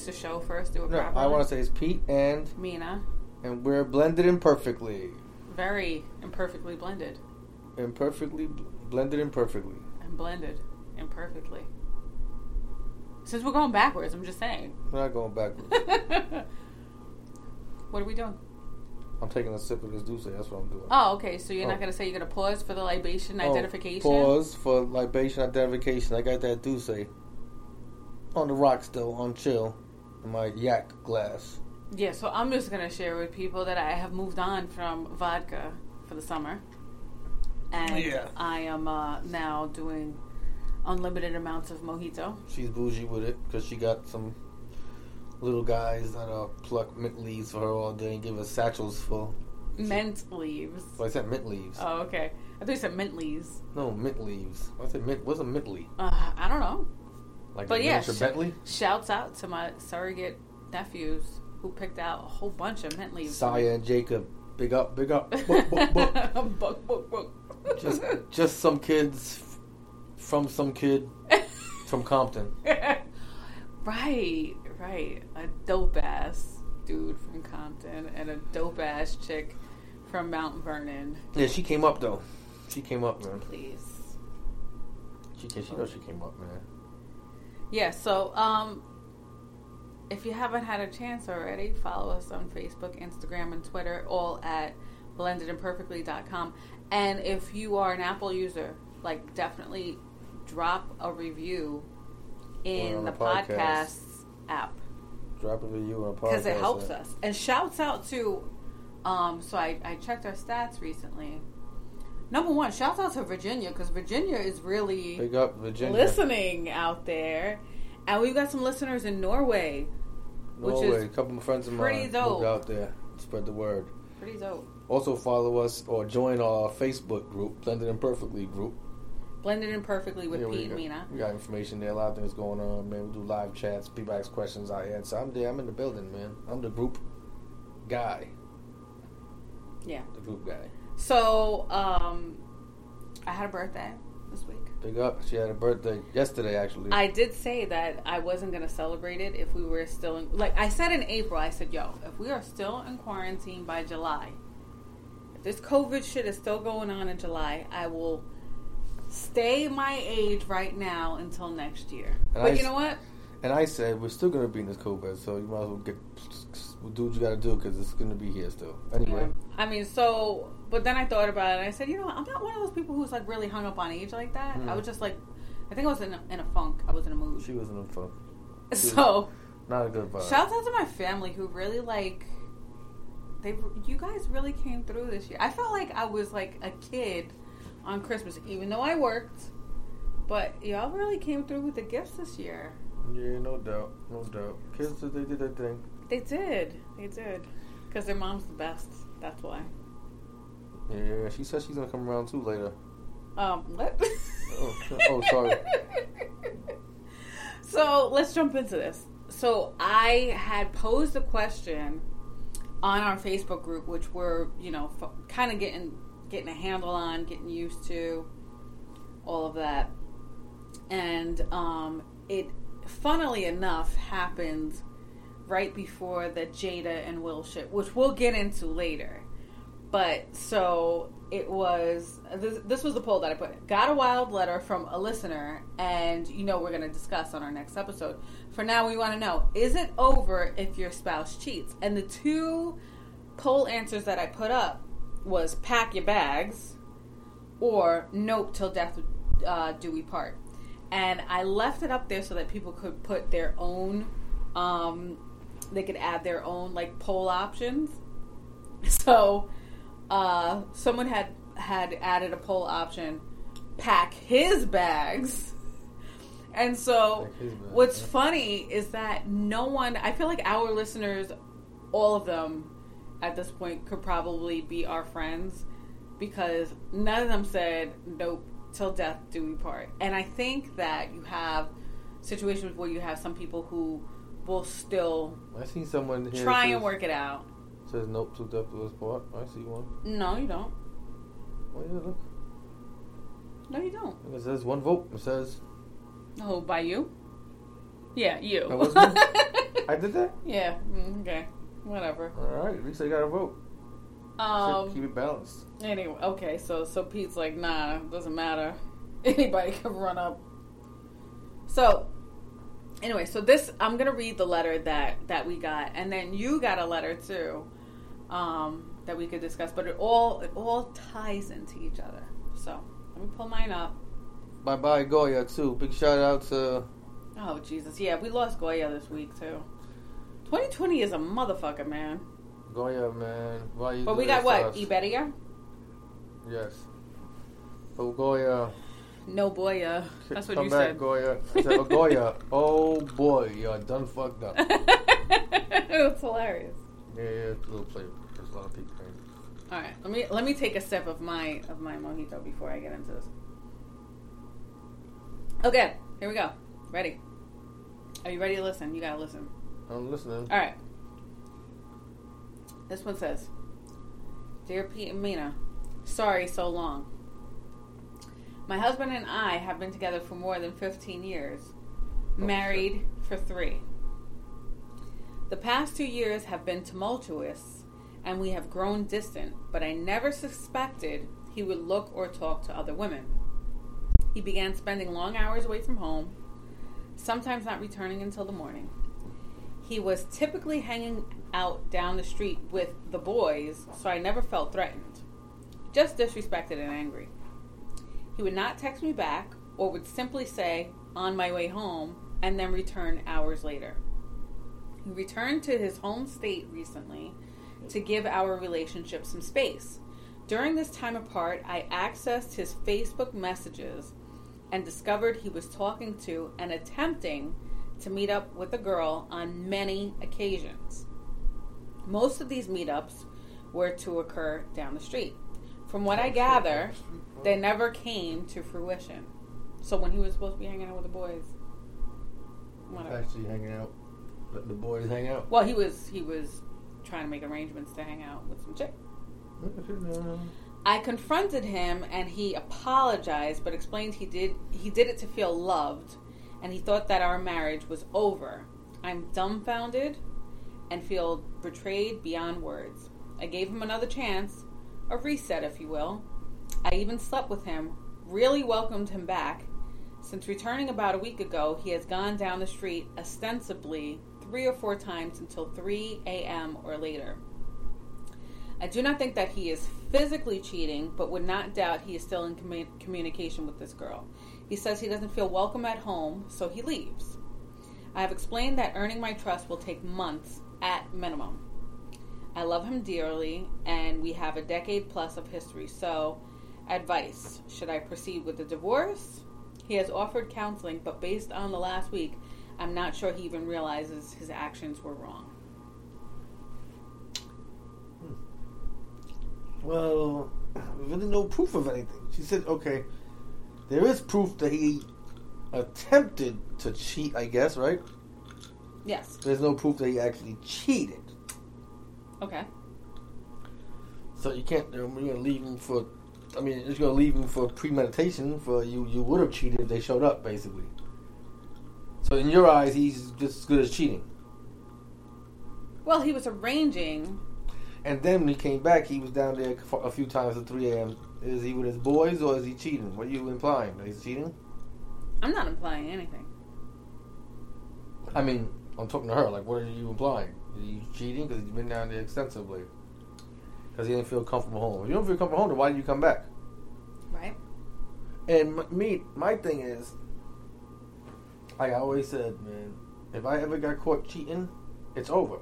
introduce the show first? Do it no, properly. I want to say it's Pete and Mena. and we're blended imperfectly, Very imperfectly blended. imperfectly blended imperfectly. And blended imperfectly. Since we're going backwards, I'm just saying. We're not going backwards. what are we doing? I'm taking a sip of this D'ussé. That's what I'm doing. Oh, okay. So you're Oh. not going to say you're going to pause for the libation Oh, identification? Pause for libation identification. I got that D'ussé on the rock still on chill my yak glass. Yeah, so I'm just going to share with people that I have moved on from vodka for the summer. And Yeah. I am uh, now doing unlimited amounts of mojito. She's bougie with it because she got some little guys that uh, pluck mint leaves for her all day and give her satchels full. Mint leaves. Well, I said mint leaves. Oh, okay. I thought you said mint leaves. No, mint leaves. I said mint. What's a mint leaf? Uh, I don't know. Like But yeah, sh- Bentley? Shouts out to my surrogate nephews who picked out a whole bunch of mint leaves. Saya and Jacob. Big up, big up. Book, book, book. Book, book, book. just, just some kids f- from some kid from Compton. right, right. A dope ass dude from Compton and a dope ass chick from Mount Vernon. Yeah, she came up though. She came up, man. Please. She she knows she came up, man. Yeah, so um if you haven't had a chance already, follow us on Facebook, Instagram, and Twitter, all at blendedimperfectly.com. And if you are an Apple user, like definitely drop a review in the the podcast. podcasts app Drop a review on a podcast. because it helps uh, us. And shouts out to, um, so I, I checked our stats recently. Number one, shouts out to Virginia because Virginia is really Big up, Virginia. listening out there. And we've got some listeners in Norway. which is Norway. a couple of friends of mine dope. moved out there. Spread the word. Pretty dope. Also follow us or join our Facebook group, Blended Imperfectly group. Blended in perfectly with Yeah, Pete and Mena. We got information there. A lot of things going on, man. We do live chats. People ask questions. I answer. I'm there. I'm in the building, man. I'm the group guy. Yeah. The group guy. So, um, I had a birthday this week. Big up. She had a birthday yesterday, actually. I did say that I wasn't going to celebrate it if we were still in, like I said in April, I said, yo, if we are still in quarantine by July, if this COVID shit is still going on in July, I will stay my age right now until next year. And but I you know what? and I said we're still gonna be in this COVID, so you might as well get do what you got to do because it's gonna be here still. Anyway, I mean, so, but then I thought about it and I said, you know, what? I'm not one of those people who's like really hung up on age like that. Mm. I was just like, I think I was in a, in a funk. I was in a mood. she wasn't in a fun. So, Not a good vibe. shout out to my family who really like, they, you guys really came through this year. I felt like I was like a kid on Christmas, even though I worked. But y'all really came through with the gifts this year. yeah, no doubt, no doubt. Kids, they did their thing. They did. They did. Because their mom's the best. That's why. Yeah, she said she's gonna come around too later. Um, what? Oh, oh, sorry. so let's jump into this. So I had posed a question on our Facebook group, which we're you know f- kind of getting getting a handle on, getting used to, all of that, and um, it funnily enough happened right before the Jada and Will shit, which we'll get into later. But so it was. This, this was the poll that I put. Got a wild letter from a listener, and you know we're going to discuss on our next episode. For now, we want to know: Is it over if your spouse cheats? And the two poll answers that I put up was pack your bags, or nope till death uh, do we part. And I left it up there so that people could put their own. Um, they could add their own like poll options. So uh, someone had had added a poll option, pack his bags. And so, bags, what's yeah. funny is that no one, I feel like our listeners, all of them at this point, could probably be our friends because none of them said, nope, till death do we part. And I think that you have situations where you have some people who will still I see someone try and work it out. Says nope to death to us part. I see one. No, you don't. Oh yeah, look. No, you don't. It says one vote. It says Oh, by you? Yeah, you. That was me? I did that. yeah. mm, Okay. Whatever. All right. At least I got a vote. So Um. keep it balanced. Anyway, okay. So so Pete's like, nah, doesn't matter. Anybody can run up. So. Anyway, so this I'm gonna read the letter that that we got, and then you got a letter too, um, that we could discuss. But it all it all ties into each other. So let me pull mine up. Bye bye Goya too. Big shout out to Oh Jesus, yeah, we lost Goya this week too. 2020 is a motherfucker, man. Goya, man. Why you But we got what? us? Iberia? Yes. Oh Goya. No boya. That's what Come you back, said. Goya. I said, oh, Goya. Oh boy, you're done fucked up. It's hilarious. Yeah, yeah, it's a little play. There's a lot of people. All right, let me let me take a sip of my of my mojito before I get into this. Okay, here we go. Ready? Are you ready to listen? You gotta listen. I'm listening. All right. This one says, "Dear Pete and Mena, sorry so long. My husband and I have been together for more than 15 years, Oh, married for three. The past two years have been tumultuous, and we have grown distant. But I never suspected he would look or talk to other women. He began spending long hours away from home, sometimes not returning until the morning." He was typically hanging out down the street with the boys, so I never felt threatened. Just disrespected and angry. He would not text me back or would simply say, on my way home, and then return hours later. He returned to his home state recently to give our relationship some space. During this time apart, I accessed his Facebook messages and discovered he was talking to and attempting to meet up with a girl on many occasions. Most of these meetups were to occur down the street. From what I gather, they never came to fruition. So when he was supposed to be hanging out with the boys, whatever. Actually hanging out. Letting the boys hang out. Well, he was he was trying to make arrangements to hang out with some chick. I confronted him and he apologized but explained he did he did it to feel loved and he thought that our marriage was over. I'm dumbfounded and feel betrayed beyond words. I gave him another chance, a reset if you will. I even slept with him, really welcomed him back. Since returning about a week ago, he has gone down the street ostensibly three or four times until 3 a.m. or later. I do not think that he is physically cheating, but would not doubt he is still in commu- communication with this girl. He says he doesn't feel welcome at home, so he leaves. I have explained that earning my trust will take months at minimum. I love him dearly, and we have a decade plus of history. So, advice should I proceed with the divorce? He has offered counseling, but based on the last week, I'm not sure he even realizes his actions were wrong. Well, really no proof of anything. She said, okay, there is proof that he attempted to cheat, I guess, right? Yes. There's no proof that he actually cheated. Okay. So you can't, you're going to leave him for, I mean, it's going to leave him for premeditation for you, you would have cheated if they showed up, basically. So in your eyes, he's just as good as cheating. Well, he was arranging. And then when he came back, he was down there a few times at 3 a.m. Is he with his boys or is he cheating? What are you implying? That he's cheating? I'm not implying anything. I mean, I'm talking to her. Like, what are you implying? Is he cheating because he's been down there extensively? Because he didn't feel comfortable home. If you don't feel comfortable home, then why did you come back? Right? And me, my thing is, like I always said, man, if I ever got caught cheating, it's over.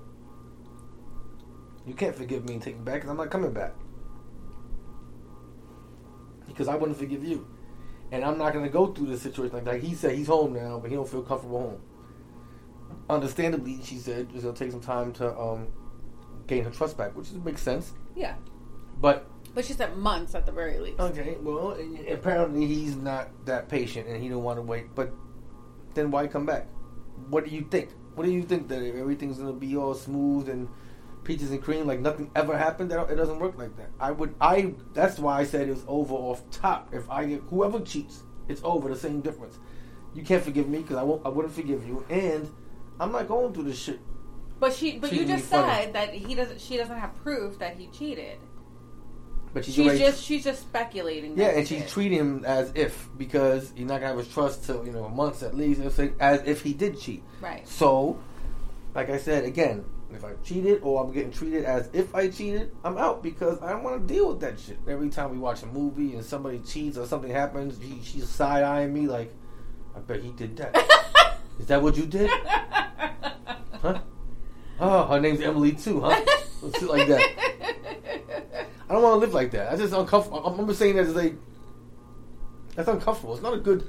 You can't forgive me and take me back because I'm not coming back. Because I wouldn't forgive you. And I'm not going to go through this situation like that. He said he's home now, but he don't feel comfortable home. Understandably, she said it's going to take some time to um, gain her trust back, which makes sense. Yeah. But But she said months at the very least. Okay, well, apparently he's not that patient and he don't want to wait. But then why come back? What do you think? What do you think that everything's gonna be all smooth and peaches and cream, like nothing ever happened? That it doesn't work like that. I would, I. That's why I said it was over off top. If I get whoever cheats, it's over. The same difference. you can't forgive me because I won't. I wouldn't forgive you, and I'm not going through this shit. But she, but you just funny. said that he doesn't. She doesn't have proof that he cheated. But she's, She's just, she's just speculating. yeah, and she's treating him as if because he's not gonna have his trust till you know months at least. It's like, as if he did cheat. right. So, like I said again, if I cheated or I'm getting treated as if I cheated, I'm out because I don't want to deal with that shit. Every time we watch a movie and somebody cheats or something happens, he, she's side eyeing me like, I bet he did that. Is that what you did? Huh? Oh, her name's Emily too, huh? Shit like that. I don't want to live like that. I just uncomfortable. I remember saying that as like, that's uncomfortable. It's not a good.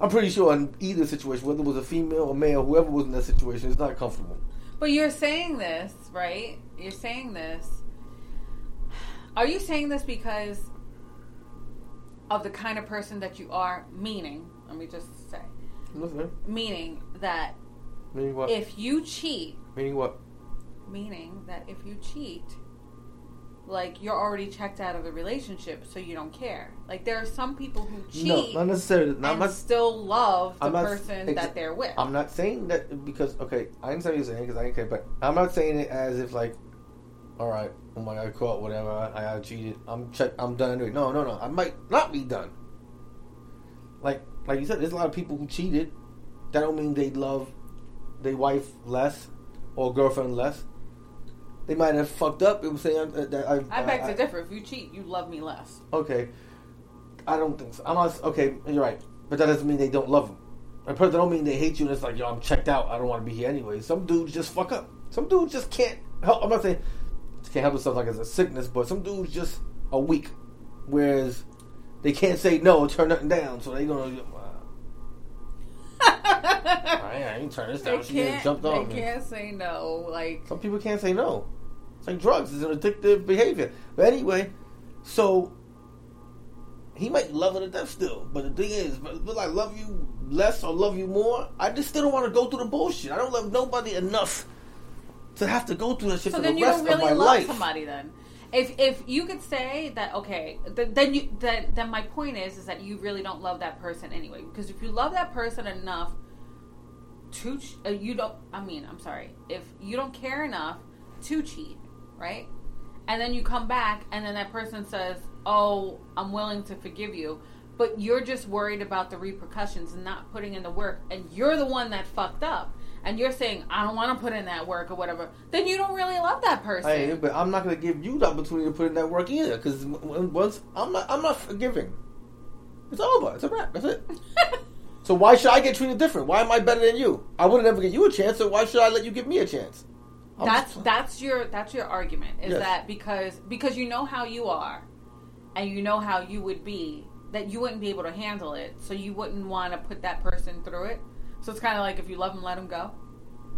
I'm pretty sure in either situation, whether it was a female or male, whoever was in that situation, it's not comfortable. But you're saying this, right? You're saying this. Are you saying this because of the kind of person that you are? Meaning, let me just say, Listen, meaning that meaning what? if you cheat, meaning what? meaning that if you cheat, like you're already checked out of the relationship, so you don't care. Like there are some people who cheat No, not necessarily. Not and much. still love the I'm not- person ex- that they're with. I'm not saying that because okay, I didn't say what you're saying because I didn't care, but I'm not saying it as if like, all right, oh my god, caught whatever, I, I cheated, I'm check, I'm done anyway. No, no, no, I might not be done. Like, like you said, there's a lot of people who cheated. That don't mean they love their wife less or girlfriend less. They might have fucked up. It was saying that that I. I beg I- to differ. If you cheat, you love me less. Okay, I don't think so. I'm not okay. You're right, but that doesn't mean they don't love him. And that don't mean they hate you. and It's like yo, I'm checked out. I don't want to be here anyway. Some dudes just fuck up. Some dudes just can't help. I'm not saying can't help themselves like it's a sickness, but some dudes just are weak. Whereas they can't say no or turn nothing down, so they gonna. Uh, I ain't, I ain't turn this they down. She can't. jumped They on me. can't say no. Like Some people can't say no. Like drugs. It's an addictive behavior. But anyway, so he might love her to death still. But the thing is, but will I love you less or love you more? I just still don't want to go through the bullshit. I don't love nobody enough to have to go through that shit so for then the you rest don't really of my love life. somebody then. If if you could say that okay, th- then you then then my point is is that you really don't love that person anyway. Because if you love that person enough to ch- uh, you don't I mean, I'm sorry. If you don't care enough to cheat, right? And then you come back and then that person says, "Oh, I'm willing to forgive you." But you're just worried about the repercussions and not putting in the work and you're the one that fucked up. And you're saying, "I don't want to put in that work or whatever." Then you don't really love that person. Hey, but I'm not going to give you the opportunity to put in that work either. Because once I'm not, I'm not forgiving. It's over. It's a wrap. That's it. So why should I get treated different? Why am I better than you? I wouldn't ever give you a chance, so why should I let you give me a chance? That's that's your that's your argument is Yes. that because because you know how you are and you know how you would be that you wouldn't be able to handle it so you wouldn't want to put that person through it so it's kind of like if you love him let him go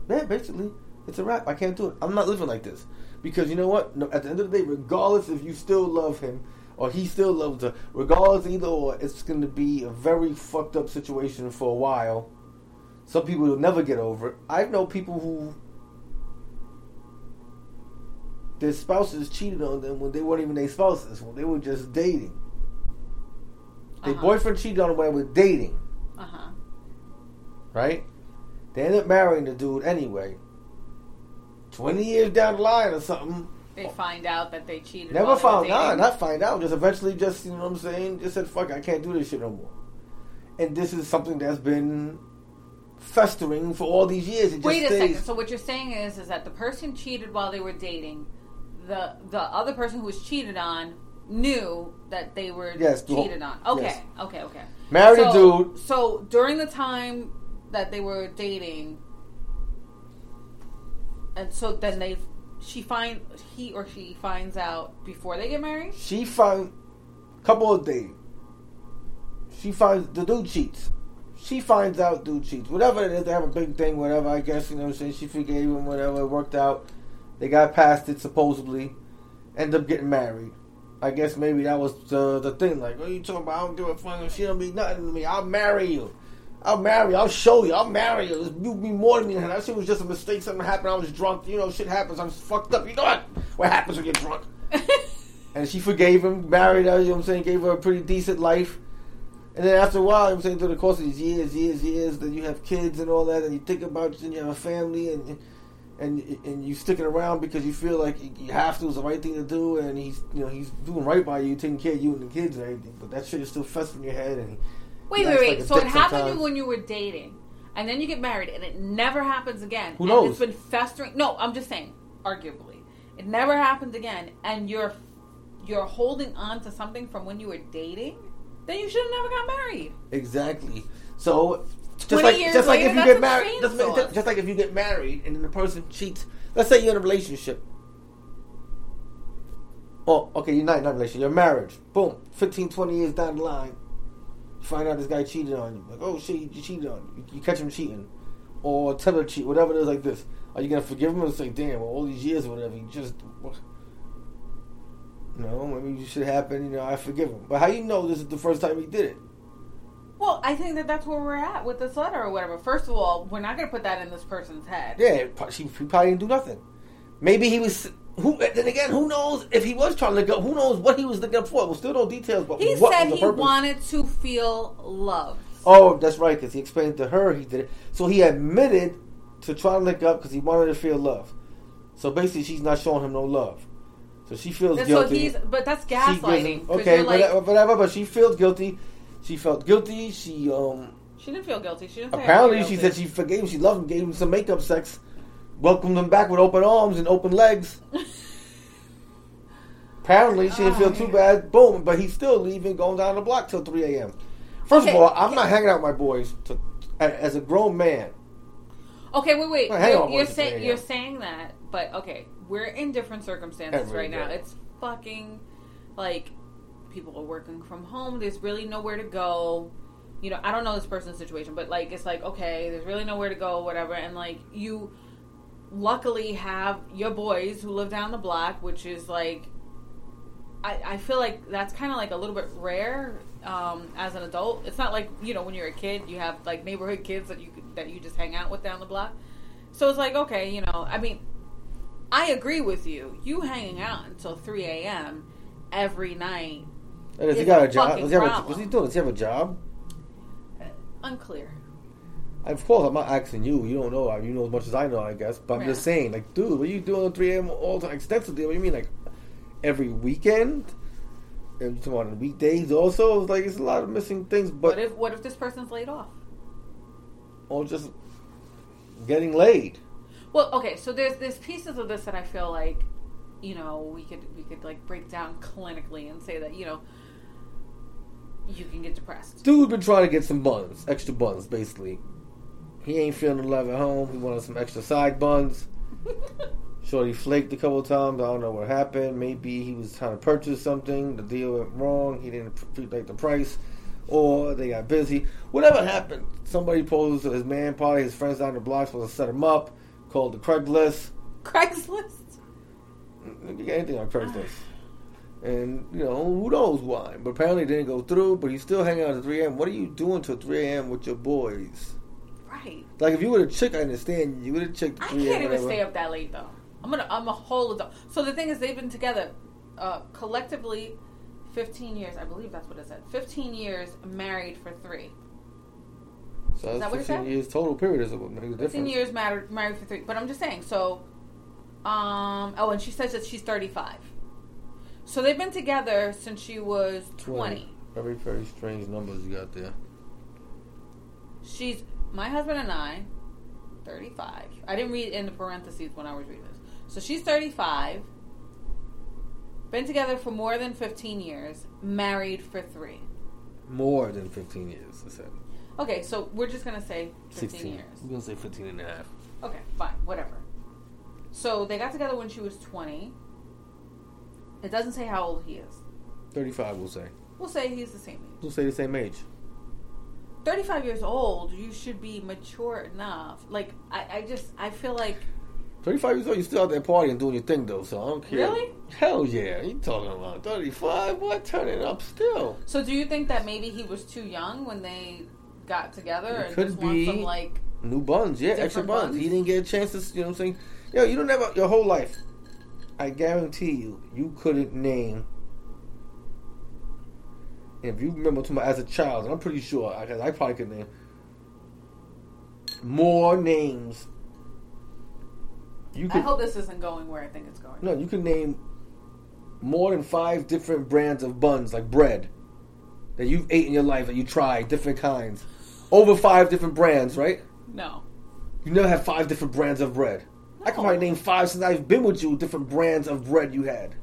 yeah, basically, it's a wrap. I can't do it. I'm not living like this because you know what? No, at the end of the day, regardless if you still love him or he still loves her, regardless either or, it's going to be a very fucked up situation for a while. Some people will never get over it. I know people who their spouses cheated on them when they weren't even their spouses, when they were just dating. Their Uh-huh. boyfriend cheated on them when they were dating, uh-huh right? They ended up marrying the dude anyway. Twenty years down the line or something, they find out that they cheated never found out. Not find out. Just eventually, just you know what I'm saying. Just said, "Fuck, I can't do this shit no more." And this is something that's been festering for all these years. It just wait a stays. second so what you're saying is is that the person cheated while they were dating the the other person who was cheated on knew that they were Yes, cheated on okay yes. okay okay Married so, a dude. So during the time that they were dating, and so then they, she find he or she finds out before they get married. She found couple of days. She finds the dude cheats. She finds out dude cheats. Whatever it is, they have a big thing, whatever, I guess, you know what I'm saying? She forgave him, whatever, it worked out. They got past it, supposedly. End up getting married. I guess maybe that was the, the thing. Like, what are you talking about? I don't give a fuck. She don't mean nothing to me. I'll marry you. I'll marry you. I'll show you. I'll marry you. You be more than me. That shit was just a mistake. Something happened. I was drunk. You know, shit happens. I'm fucked up. You know what? What happens when you're drunk? And she forgave him, married her, you know what I'm saying, gave her a pretty decent life. And then after a while, you know what I'm saying through the course of these years, years, years, then you have kids and all that, and you think about it, and you have a family, and and and you sticking around because you feel like you have to, it's the right thing to do, and he's you know he's doing right by you, taking care of you and the kids and everything. But that shit is still festering in your head. And wait, wait, wait. Like so it happened sometimes. when you were dating, and then you get married, and it never happens again. Who knows? It's been festering. No, I'm just saying, arguably, it never happens again, and you're you're holding on to something from when you were dating then you should have never got married. Exactly. So just like just like if you get married, just, just, like if you get married and then the person cheats. Let's say you're in a relationship. Oh, okay, you're not in a relationship. You're marriage. Boom. 15, 20 years down the line, you find out this guy cheated on you. Like, oh shit, you cheated on you. You catch him cheating, or tell him to cheat, whatever it is like this. Are you gonna forgive him and say, damn, well, all these years or whatever, you just no, maybe you should happen. You know, I forgive him. But how you know this is the first time he did it? Well, I think that that's where we're at with this letter or whatever. First of all, we're not going to put that in this person's head. Yeah, she, he probably didn't do nothing. Maybe he was. Who then again? Who knows if he was trying to look up? Who knows what he was looking up for? Well, still no details. But he said he purpose. wanted to feel loved. Oh, that's right. Because he explained to her he did it. So he admitted to trying to look up because he wanted to feel love. So basically, she's not showing him no love. So she feels that's guilty. but that's gaslighting. Okay, like, whatever, whatever. But she feels guilty. She felt guilty. She um. She didn't feel guilty. She didn't. Apparently, she said she forgave him. She loved him. Gave him some makeup sex. Welcomed him back with open arms and open legs. apparently, she didn't feel too bad. Boom! But he's still leaving, going down the block till three a.m. First okay, of all, I'm not hanging out with my boys to, as a grown man. Okay, wait, wait. You're, you're saying you're saying that, but okay we're in different circumstances Every right day. now. It's fucking like people are working from home. There's really nowhere to go. You know, I don't know this person's situation, but like it's like okay, there's really nowhere to go, whatever. And like you, luckily have your boys who live down the block, which is like I, I feel like that's kind of like a little bit rare um, as an adult. It's not like you know when you're a kid, you have like neighborhood kids that you that you just hang out with down the block. So it's like okay, you know, I mean, I agree with you. You hanging out until 3 a.m. every night. Does he got a job? Does he, have a, what's he doing? Does he have a job? Uh, unclear. Of course, I'm not asking you. You don't know. You know as much as I know, I guess. But I'm just saying, like, dude, what are you doing at 3 a.m. all the time extensively? What do you mean, like, every weekend? And you about weekdays also? It's like, it's a lot of missing things. But what if, what if this person's laid off? Or just getting laid. Well, okay, so there's there's pieces of this that I feel like, you know, we could we could like break down clinically and say that you know you can get depressed. Dude been trying to get some buns, extra buns, basically. He ain't feeling the love at home. He wanted some extra side buns. Shorty flaked a couple times. I don't know what happened. Maybe he was trying to purchase something. The deal went wrong. He didn't like the price, or they got busy. Whatever happened, somebody posed his man, probably his friends down the block, supposed to set him up called the Craigslist. Craigslist. You get anything on Craigslist. Ah. And, you know, who knows why. But apparently it didn't go through, but he's still hanging out at 3 a.m. What are you doing till 3 a.m. with your boys? Right. Like, if you were a chick, I understand. You would have chick I can't even whatever. stay up that late, though. I'm gonna. I'm a whole adult. So the thing is, they've been together uh, collectively 15 years. I believe that's what it said. 15 years, married for three. So is that 15 years total period is what makes a difference. 15 years married, married for three. But I'm just saying, so, um, oh, and she says that she's 35. So they've been together since she was 20. 20. Very, very strange numbers you got there. She's, my husband and I, 35. I didn't read in the parentheses when I was reading this. So she's 35, been together for more than 15 years, married for three. More than 15 years, I said. Okay, so we're just gonna say 15 16. years. We're gonna say 15 and a half. Okay, fine, whatever. So they got together when she was 20. It doesn't say how old he is. 35, we'll say. We'll say he's the same age. We'll say the same age. 35 years old, you should be mature enough. Like, I, I just, I feel like. 35 years old, you're still out there partying doing your thing, though, so I don't care. Really? Hell yeah. You talking about 35? What? Turn it up still. So do you think that maybe he was too young when they got together it and could just be want some like new buns, yeah, extra buns. buns. He didn't get a chance to, you know what I'm saying? Yo, you don't ever your whole life. I guarantee you, you couldn't name if you remember to my as a child, and I'm pretty sure I, I probably could name more names. You I hope this isn't going where I think it's going. no, you could name more than five different brands of buns, like bread, that you've ate in your life that you tried, different kinds. Over five different brands, right? No. You never had five different brands of bread. I can probably name five since I've been with you, different brands of bread you had.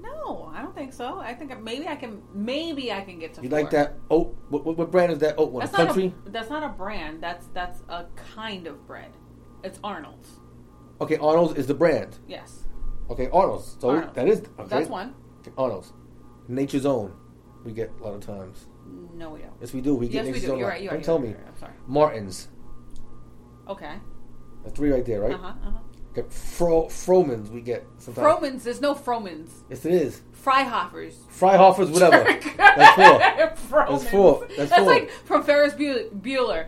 No, I don't think so. I think maybe I can. Maybe I can get to. You four. like that oat? What, what, brand is that oat one? That's not Country? a. That's not a brand. That's that's a kind of bread. It's Arnold's. Okay, Arnold's is the brand. Yes, Okay, Arnold's. So Arnold's. that is okay. that's one. Arnold's. Nature's Own. We get a lot of times. No, we don't. Yes, we do. We get yes, we Nature's do. Own. You're right. You're Don't right. tell you're me. right, you're right. I'm sorry. Martin's. Okay. That's three right there, right? Uh huh. Uh huh. Get Fro Froman's. We get sometimes. Froman's. There's no Froman's. Yes, it is. Freihofers. Freihofer's, whatever. That's four. Froman's. four. That's four. like from Ferris Bueller.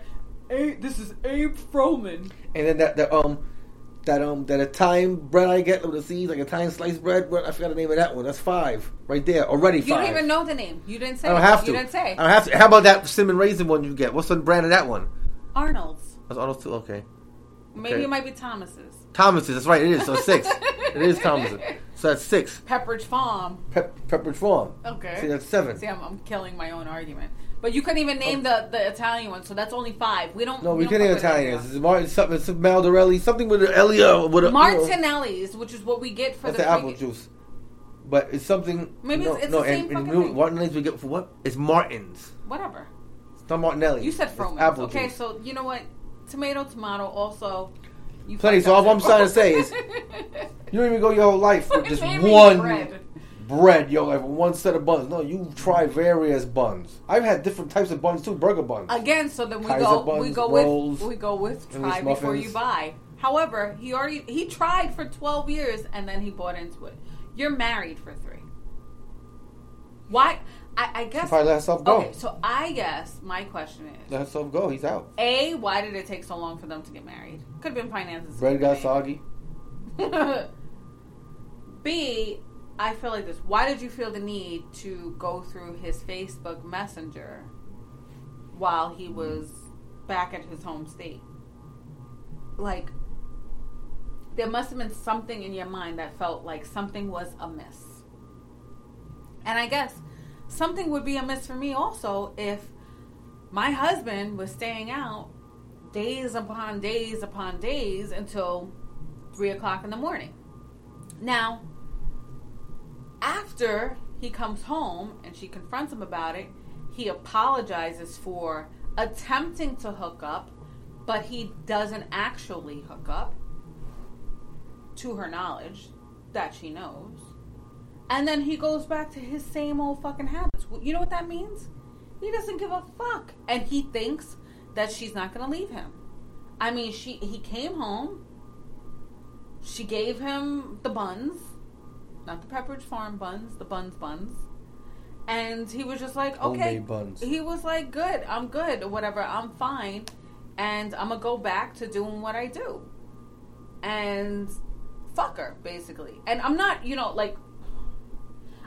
A- this is Abe Froman. And then that, that um that um that Italian bread I get with the seeds, like Italian sliced bread. What I forgot the name of that one. That's five right there already. You Five. don't even know the name. You didn't say. I don't it. have to. You didn't say. I don't have to. How about that cinnamon raisin one you get? What's the brand of that one? Arnold's. That's Arnold's too. Okay. Maybe Okay. it might be Thomas's. Thomas's. That's right. It is. So six. it is Thomas's. So that's six. Pepperidge Farm. Pep, Pepperidge Farm. Okay. See, that's seven. See, I'm, I'm killing my own argument. But you couldn't even name oh. the, the Italian one, so that's only five. We don't. Oh. No, we don't can name fuck with Italian. that. It's Martin something. It's Maldarelli. Something with an Elio. With a Martinelli's, which is what we get for That's the the apple juice. But it's something. Maybe no, it's- it's no, the same and, and fucking know thing. Martinelli's we get for what? It's Martins. Whatever. It's not Martinelli. You said It's Froman. apple Okay, juice. so you know what? Tomato, tomato. Also, you Plenty, so all I'm trying to say is- You don't even go your whole life with just one bread. bread, yo, like one set of buns. No, you try various buns. I've had different types of buns too, burger buns. Again, so then we Kaiser go buns, we go rolls, with we go with English try before you buy. However, he already he tried for twelve years and then he bought into it. You're married for three. Why? I, I guess. Probably let herself go. Okay, so I guess my question is: Let herself go. He's out. A, why did it take so long for them to get married? Could have been finances. Bread got soggy. B, I feel like this. Why did you feel the need to go through his Facebook Messenger while he was back at his home state? Like, there must have been something in your mind that felt like something was amiss. And I guess something would be amiss for me also if my husband was staying out days upon days upon days until three o'clock in the morning. Now, after he comes home and she confronts him about it, he apologizes for attempting to hook up, but he doesn't actually hook up, to her knowledge, that she knows. And then he goes back to his same old fucking habits. You know what that means? He doesn't give a fuck. And he thinks that she's not going to leave him. I mean, she he came home. She gave him the buns, not the Pepperidge Farm buns, the buns buns. And he was just like, okay. Buns. He was like, good, I'm good, whatever, I'm fine. And I'm going to go back to doing what I do. And fuck her, basically. And I'm not, you know, like,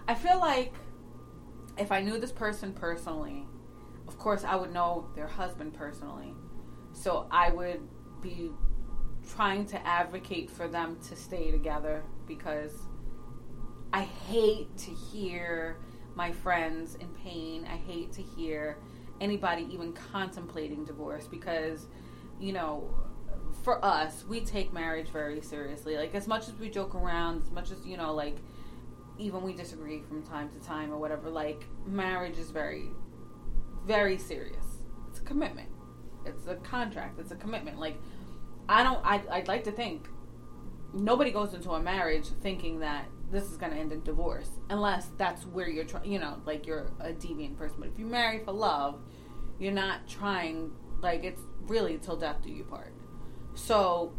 I feel like if I knew this person personally, of course I would know their husband personally. So I would be trying to advocate for them to stay together because I hate to hear my friends in pain. I hate to hear anybody even contemplating divorce because, you know, for us, we take marriage very seriously. Like, as much as we joke around, as much as, you know, like, even we disagree from time to time or whatever, like, marriage is very, very serious. It's a commitment, it's a contract, it's a commitment. Like, I don't, I, I'd like to think nobody goes into a marriage thinking that this is going to end in divorce unless that's where you're trying you know like you're a deviant person but if you marry for love you're not trying like it's really till death do you part so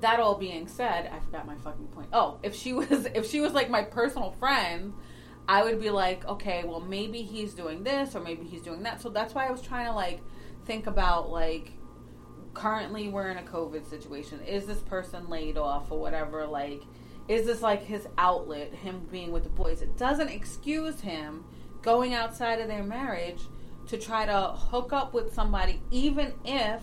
that all being said i forgot my fucking point oh if she was if she was like my personal friend i would be like okay well maybe he's doing this or maybe he's doing that so that's why i was trying to like think about like currently we're in a COVID situation. Is this person laid off or whatever? Like, is this like his outlet, him being with the boys? It doesn't excuse him going outside of their marriage to try to hook up with somebody, even if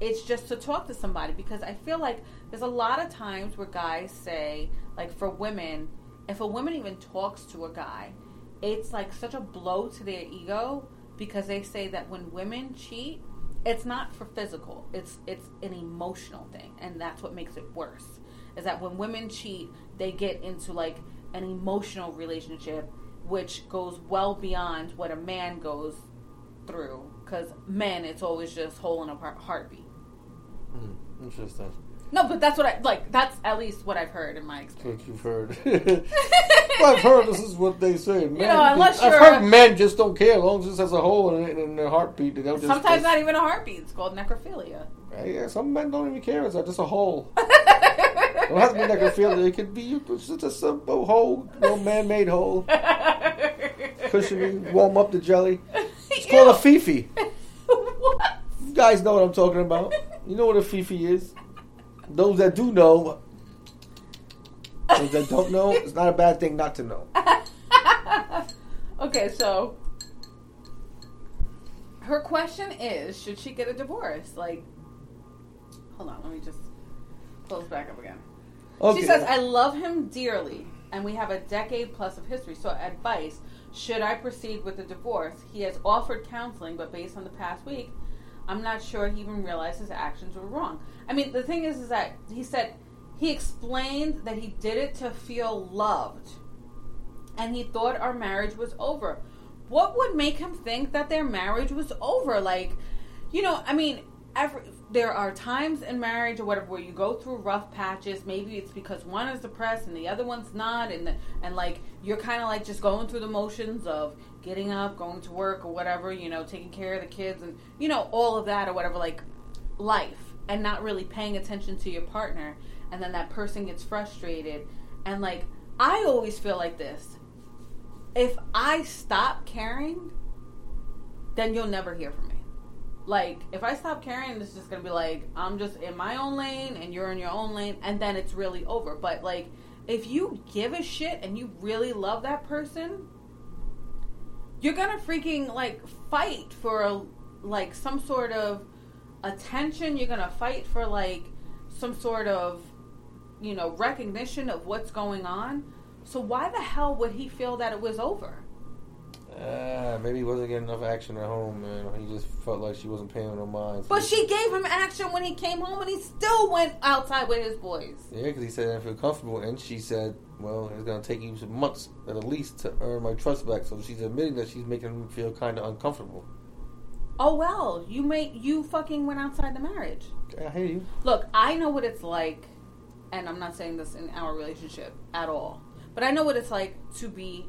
it's just to talk to somebody. Because I feel like there's a lot of times where guys say, like for women, if a woman even talks to a guy, it's like such a blow to their ego because they say that when women cheat, it's not for physical. It's it's an emotional thing, and that's what makes it worse. Is that when women cheat, they get into like an emotional relationship, which goes well beyond what a man goes through. Because men, it's always just hole in a heartbeat. Mm, interesting. No, but that's what I like. That's at least what I've heard in my experience. What you've heard. well, I've heard this is what they say. Men, you know, unless I've heard men just don't care as long as it has a hole in, it, in their heartbeat. They don't just, Sometimes just, not even a heartbeat. It's called necrophilia. Yeah, some men don't even care. It's just a hole. it have to be necrophilia. It could be it's just a, a hole, you know, man-made hole, cushiony. Warm up the jelly. It's called a fifi. what? You guys know what I'm talking about. You know what a fifi is. Those that do know, those that don't know, it's not a bad thing not to know. okay, so her question is should she get a divorce? Like, hold on, let me just close back up again. Okay. She says, I love him dearly, and we have a decade plus of history. So, advice should I proceed with the divorce? He has offered counseling, but based on the past week, I'm not sure he even realized his actions were wrong. I mean, the thing is, is that he said he explained that he did it to feel loved, and he thought our marriage was over. What would make him think that their marriage was over? Like, you know, I mean, every, there are times in marriage or whatever where you go through rough patches. Maybe it's because one is depressed and the other one's not, and the, and like you're kind of like just going through the motions of getting up, going to work or whatever, you know, taking care of the kids and you know all of that or whatever, like life, and not really paying attention to your partner, and then that person gets frustrated, and like I always feel like this. If I stop caring, then you'll never hear from me like if I stop caring, it's just gonna be like I'm just in my own lane and you're in your own lane, and then it's really over. But like if you give a shit and you really love that person, you're gonna freaking like fight for a, like some sort of attention. You're gonna fight for like some sort of you know recognition of what's going on. So why the hell would he feel that it was over? Uh, maybe he wasn't getting enough action at home, and he just felt like she wasn't paying no mind. So But she gave him action when he came home, and he still went outside with his boys. Yeah, because he said I didn't feel comfortable, and she said, "Well, it's gonna take you some months at least to earn my trust back." So she's admitting that she's making me feel kind of uncomfortable. Oh well, you make you fucking went outside the marriage. I hear you. Look, I know what it's like, and I'm not saying this in our relationship at all, but I know what it's like to be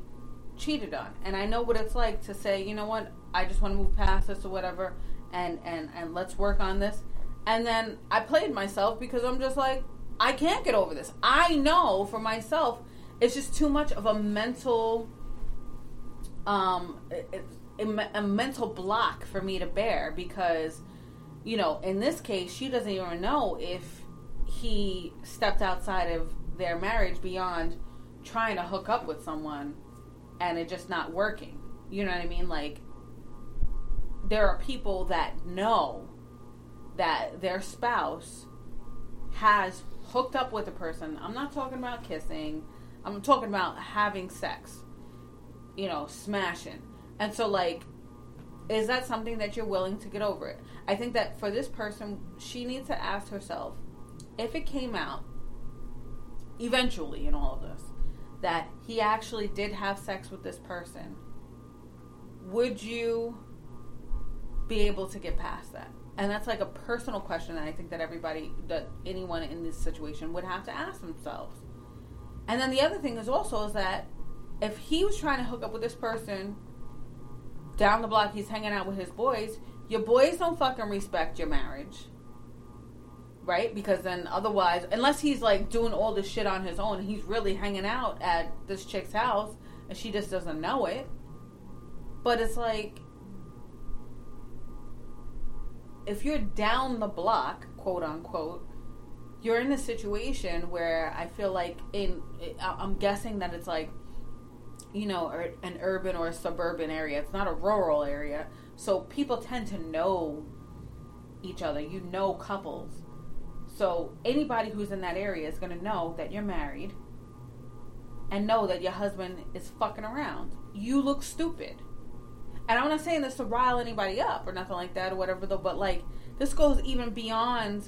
cheated on, and I know what it's like to say, you know what, I just want to move past this or whatever, and and and let's work on this. And then I played myself because I'm just like, I can't get over this. I know for myself, it's just too much of a mental, um, it, a mental block for me to bear because you know, in this case, she doesn't even know if he stepped outside of their marriage beyond trying to hook up with someone and it just not working. You know what I mean? Like, there are people that know that their spouse has hooked up with a person. I'm not talking about kissing, I'm talking about having sex, you know, smashing. And so, like, is that something that you're willing to get over it? I think that for this person, she needs to ask herself if it came out eventually in all of this that he actually did have sex with this person, would you be able to get past that? And that's like a personal question that I think that everybody, that anyone in this situation would have to ask themselves. And then the other thing is also is that if he was trying to hook up with this person down the block, he's hanging out with his boys. Your boys don't fucking respect your marriage, right? Because then otherwise, unless he's like doing all this shit on his own, he's really hanging out at this chick's house and she just doesn't know it. But it's like, if you're down the block, quote unquote, you're in a situation where I feel like in I'm guessing that it's like you know, an urban or a suburban area. It's not a rural area. So people tend to know each other. You know couples. So anybody who's in that area is going to know that you're married and know that your husband is fucking around. You look stupid. And I'm not saying this to rile anybody up or nothing like that or whatever though, but like this goes even beyond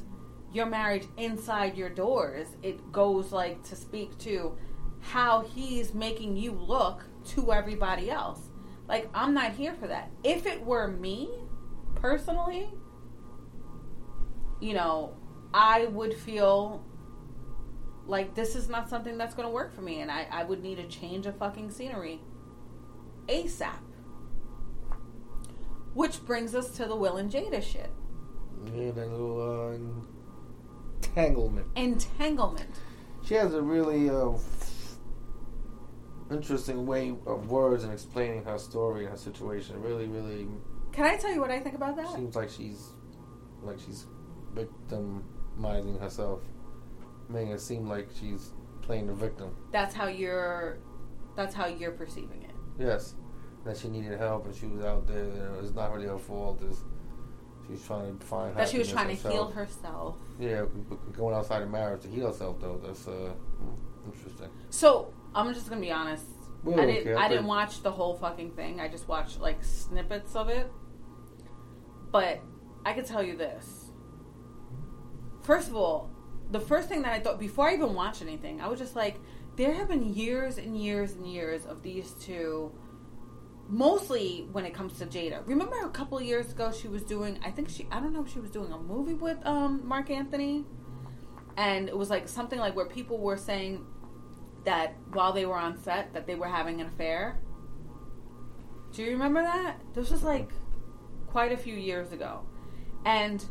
your marriage inside your doors. It goes like to speak to how he's making you look to everybody else. Like I'm not here for that. If it were me personally, you know, I would feel like this is not something that's going to work for me and I, I would need a change of fucking scenery ASAP. Which brings us to the Will and Jada shit. Yeah, that little uh, entanglement. Entanglement. She has a really uh, interesting way of words and explaining her story and her situation. Really, really Can I tell you what I think about that? seems like she's like she's victimizing herself, making it seem like she's playing the victim. That's how you're that's how you're perceiving it. Yes, that she needed help and she was out there. It's not really her fault. It's, she's trying to find That she was trying happiness to heal herself. herself. Yeah, going outside of marriage to heal herself though. That's uh, interesting. So I'm just gonna be honest. Well, I didn't. okay, I okay. didn't watch the whole fucking thing. I just watched like snippets of it. But I could tell you this. First of all, the first thing that I thought before I even watched anything, I was just like, there have been years and years and years of these two. Mostly when it comes to Jada. Remember a couple years ago she was doing. I think she. I don't know if she was doing a movie with um Marc Anthony, and it was like something like where people were saying that while they were on set that they were having an affair. Do you remember that? This was like quite a few years ago. And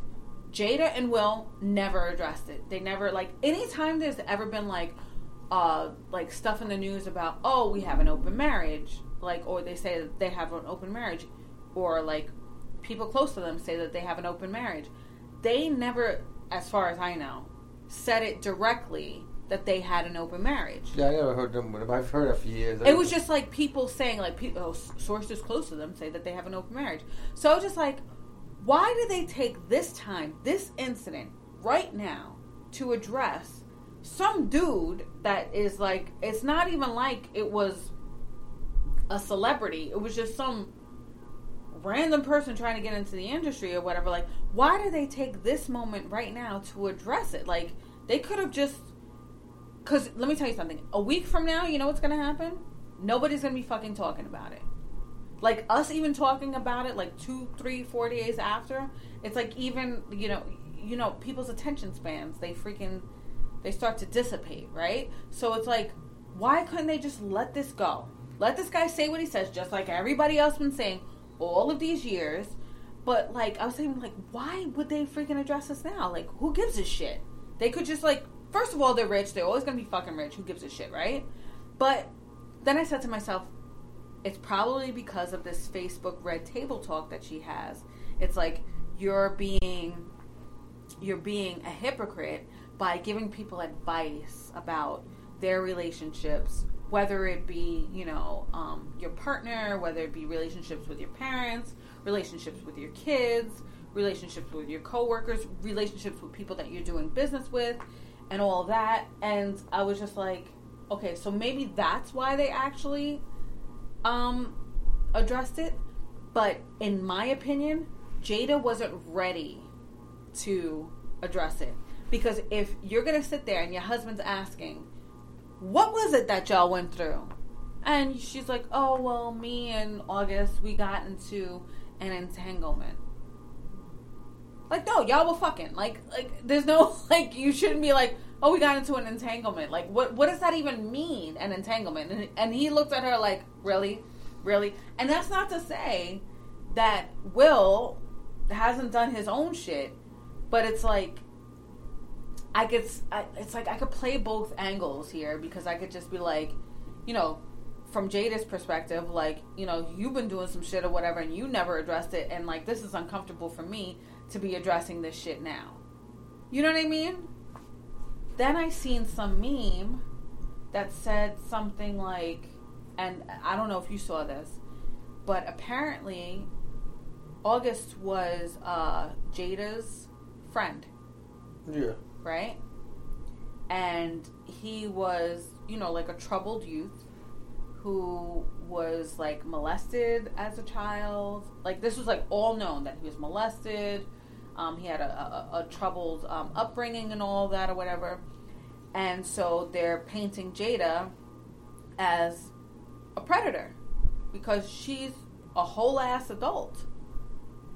Jada and Will never addressed it. They never like anytime there's ever been like uh like stuff in the news about oh we have an open marriage like or they say that they have an open marriage or like people close to them say that they have an open marriage. They never as far as I know said it directly that they had an open marriage. Yeah, I never heard them, but I've heard it for years. It was just like people saying, like, people, oh, sources close to them say that they have an open marriage. So I was just like, why do they take this time, this incident, right now, to address some dude that is like, it's not even like it was a celebrity. It was just some random person trying to get into the industry or whatever. Like, why do they take this moment right now to address it? Like, they could have just because let me tell you something. A week from now, you know what's to happen? Nobody's to be fucking talking about it. Like us even talking about it like two, three, four days after, it's like even, you know, you know, people's attention spans, they freaking, they start to dissipate, right? So it's like, why couldn't they just let this go? Let this guy say what he says, just like everybody else been saying all of these years. But like, I was saying, like, why would they freaking address us now? Like, who gives a shit? They could just like, first of all, they're rich. They're always gonna be fucking rich. Who gives a shit, right? But then I said to myself, it's probably because of this Facebook red table talk that she has. It's like you're being you're being a hypocrite by giving people advice about their relationships, whether it be, you know, um, your partner, whether it be relationships with your parents, relationships with your kids, relationships with your coworkers, relationships with people that you're doing business with, and all that. And I was just like, okay, so maybe that's why they actually um, addressed it. But in my opinion, Jada wasn't ready to address it. Because if you're to sit there and your husband's asking, what was it that y'all went through? And she's like, oh, well, me and August, we got into an entanglement. Like, no, y'all were fucking. Like, like, there's no, like, you shouldn't be like, oh, we got into an entanglement. Like, what, what does that even mean, an entanglement? And, and he looked at her like, really? Really? And that's not to say that Will hasn't done his own shit, but it's like, I could, I, it's like I could play both angles here because I could just be like, you know, from Jada's perspective, like, you know, you've been doing some shit or whatever and you never addressed it, and like, this is uncomfortable for me to be addressing this shit now. You know what I mean? Then I seen some meme that said something like, and I don't know if you saw this, but apparently August was uh, Jada's friend, Yeah. right? And he was, you know, like a troubled youth who was like molested as a child. Like this was like all known that he was molested. Um, he had a, a, a troubled um, upbringing and all that or whatever. And so they're painting Jada as a predator because she's a whole ass adult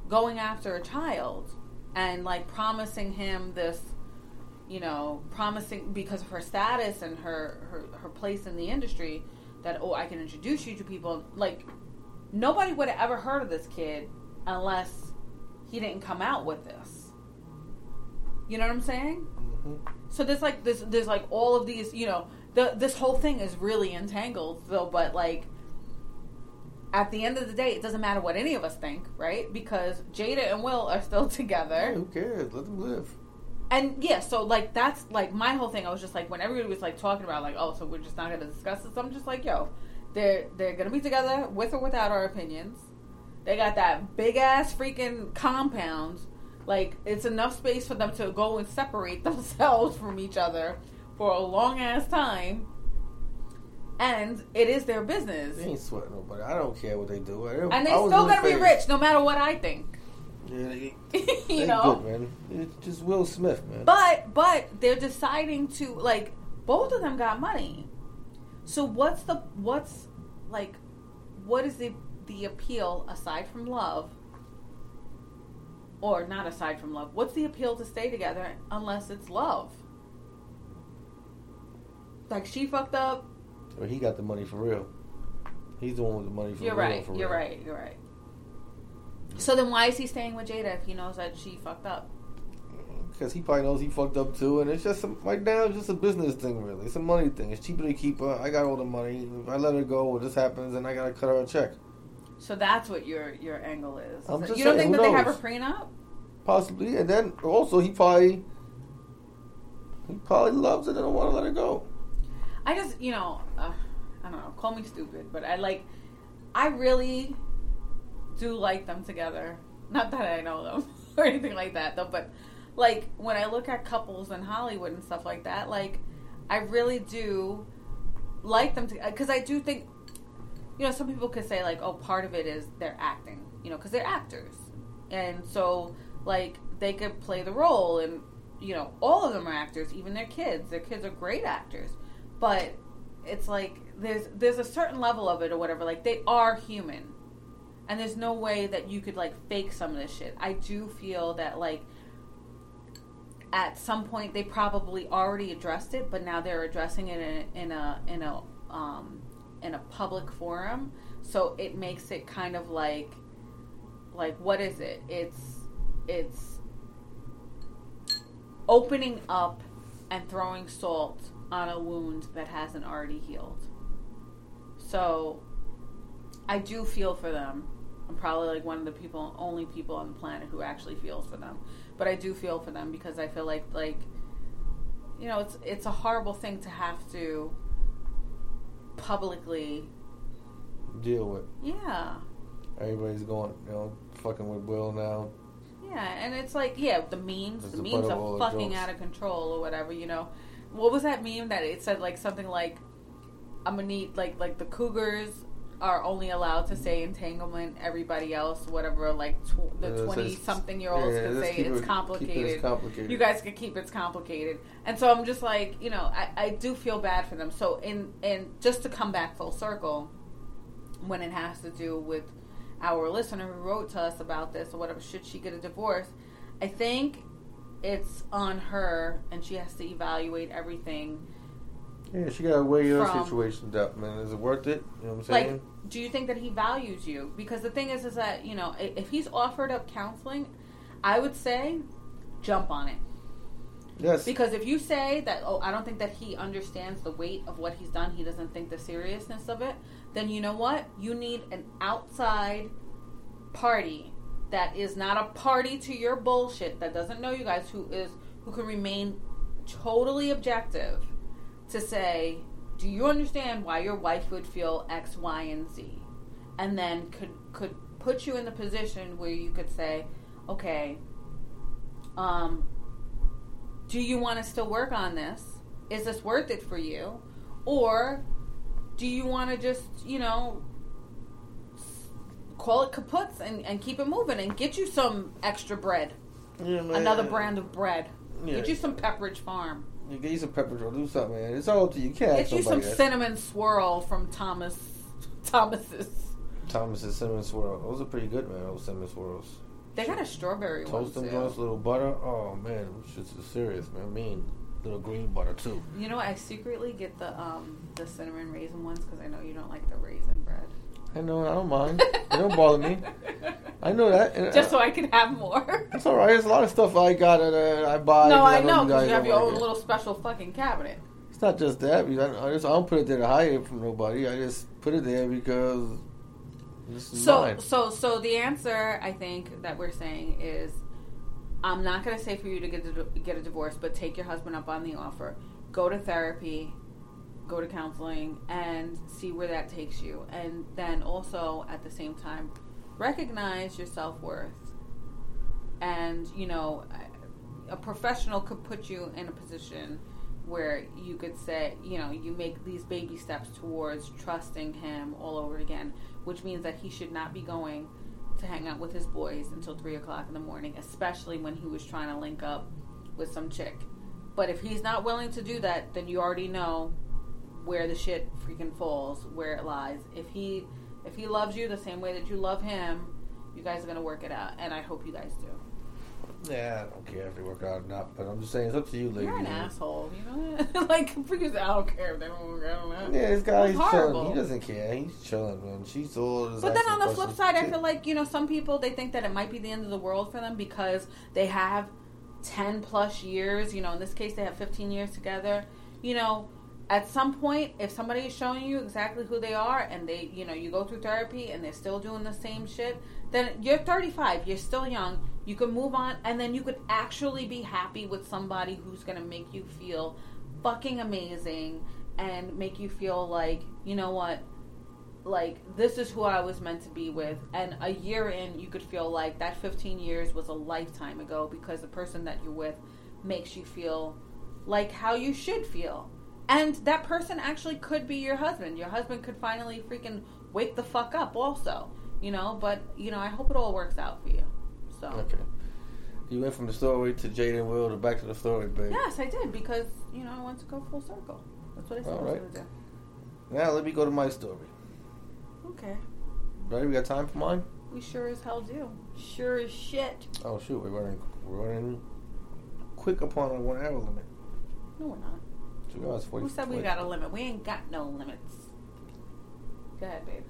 going after a child and like promising him this you know promising because of her status and her her, her place in the industry that oh i can introduce you to people like nobody would have ever heard of this kid unless he didn't come out with this. You know what i'm saying? Hmm so there's like this there's like all of these you know the this whole thing is really entangled though but like at the end of the day it doesn't matter what any of us think right? Because jada and will are still together. Who cares? Let them live. and yeah so like that's like my whole thing. I was just like when everybody was like talking about like oh so we're just not gonna discuss this i'm just like yo they're they're gonna be together with or without our opinions they got that big ass freaking compound like it's enough space for them to go and separate themselves from each other for a long ass time and it is their business They ain't sweating nobody. I don't care what they do. I, and they still gonna be rich no matter what i think Yeah, they, you they know good, man. It's just Will Smith, man. But but they're deciding to like both of them got money. So what's the what's like what is the the appeal aside from love? Or not aside from love. What's the appeal to stay together unless it's love? Like she fucked up. Or he got the money for real. He's the one with the money for You're real. right. For You're real. right. You're right. So then why is he staying with Jada if he knows that she fucked up? Because he probably knows he fucked up too, and it's just a, right now it's just a business thing, really. It's a money thing. It's cheaper to keep her. I got all the money. If I let her go, or this happens, and I gotta cut her a check. So that's what your your angle is. I'm just you don't saying, think that they have a prenup? Possibly, and then also he probably he probably loves it and don't want to let her go. I just, you know, uh, I don't know. Call me stupid, but I like, I really do like them together. Not that I know them or anything like that, though. But like when I look at couples in Hollywood and stuff like that, like I really do like them because I do think, you know, some people could say like, oh, part of it is they're acting, you know, because they're actors, and so like they could play the role and you know all of them are actors even their kids. Their kids are great actors. But it's like there's there's a certain level of it or whatever like they are human. And there's no way that you could like fake some of this shit. I do feel that like at some point they probably already addressed it but now they're addressing it in a in a in a um in a public forum so it makes it kind of like like what is it it's it's opening up and throwing salt on a wound that hasn't already healed. So I do feel for them. I'm probably like one of the people only people on the planet who actually feels for them. But I do feel for them because I feel like like you know, it's it's a horrible thing to have to publicly Deal with. yeah. Everybody's going, you know, fucking with Will now. Yeah, and it's like, yeah, the memes, It's the memes butt of all are fucking jokes. out of control or whatever, you know. What was that meme that it said like something like, I'm gonna need, like, like the cougars are only allowed to say entanglement, everybody else, whatever, like tw- the Yeah, 20 says- something year olds yeah, can say it's it- keep it complicated. You guys can keep it's complicated. And so I'm just like, you know, I, I do feel bad for them. So in, in, just to come back full circle, when it has to do with our listener who wrote to us about this or whatever, should she get a divorce? I think it's on her and she has to evaluate everything. Yeah, she got to weigh her From- situations out, man. Is it worth it? You know what I'm Like, saying? Do you think that he values you? Because the thing is, is that, you know, if he's offered up counseling, I would say jump on it. yes. Because if you say that, oh, I don't think that he understands the weight of what he's done, he doesn't think the seriousness of it, then you know what? You need an outside party that is not a party to your bullshit, that doesn't know you guys, who is who can remain totally objective to say, do you understand why your wife would feel X, Y, and Z? And then could could put you in the position where you could say, okay, um, do you want to still work on this? Is this worth it for you? Or do you want to just, you know, call it kaputs and, and keep it moving and get you some extra bread? Yeah. Another brand of bread. Yeah. Get you some Pepperidge Farm. You get you some pepper roll. Do something, man. It's all up to you. You can't Get you some else. cinnamon swirl from Thomas Thomas's. Thomas's cinnamon swirl. Those are pretty good, man. Those cinnamon swirls. They got a strawberry one Toast them little butter. Oh man, shits is serious, man. Mean little green butter too. You know. I secretly get the um the cinnamon raisin ones because I know you don't like the raisin bread. I know. I don't mind. it don't bother me. I know that. and Just so I, can have more. it's all right. There's a lot of stuff I got that uh, I buy. No, I know because you have your own little special fucking cabinet. It's not just that. I, I just I don't put it there to hide it from nobody. I just put it there because this is So, mine. so, so the answer I think that we're saying is, I'm not going to say for you to get a, get a divorce, but take your husband up on the offer. Go to therapy, go to counseling, and see where that takes you. And then also at the same time, recognize your self worth. And you know, a professional could put you in a position where you could say, you know, you make these baby steps towards trusting him all over again, which means that he should not be going to hang out with his boys until three o'clock in the morning, especially when he was trying to link up with some chick. But if he's not willing to do that, then you already know where the shit freaking falls, where it lies. If he if he loves you the same way that you love him, you guys are gonna work it out, and I hope you guys do. yeah, I don't care if they work out or not. But I'm just saying it's up to you, ladies. You're an asshole, you know. like, freaking, I don't care if they don't work out or not. Yeah, this guy chilling. He doesn't care. He's chilling, man. She's all. But then on the flip side, I feel like you know some people they think that it might be the end of the world for them because they have ten plus years. You know, in this case, they have fifteen years together. You know, at some point, if somebody is showing you exactly who they are, and they, you know, you go through therapy and they're still doing the same shit, then you're 35. You're still young. You can move on, and then you could actually be happy with somebody who's gonna make you feel fucking amazing and make you feel like you know what like this is who I was meant to be with and a year in you could feel like that 15 years was a lifetime ago because the person that you're with makes you feel like how you should feel and that person actually could be your husband your husband could finally freaking wake the fuck up also you know but you know I hope it all works out for you so Okay. You went from the story to Jaden Will to back to the story, babe. yes I did because you know I want to go full circle that's what I said I was gonna do. Now let me go to my story. okay Ready? We got time for mine? we sure as hell do sure as shit Oh shoot, we're running. We're running quick upon our one hour limit. no we're not Two hours forty. Who said we 20. got a limit? We ain't got no limits. Go ahead, babe.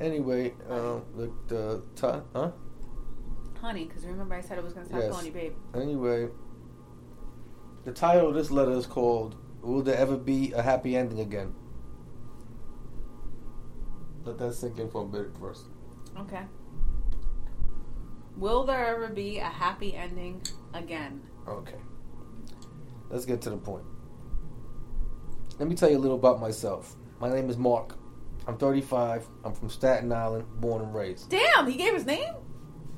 Anyway, um, the the ti- huh? Honey, because remember I said I was going to stop Yes. calling you babe. Anyway, the title of this letter is called "Will There Ever Be a Happy Ending Again?" Let that sink in for a bit first. Okay. Will there ever be a happy ending again? Okay. Let's get to the point. Let me tell you a little about myself. My name is Mark. I'm 35. I'm from Staten Island, born and raised. Damn, he gave his name?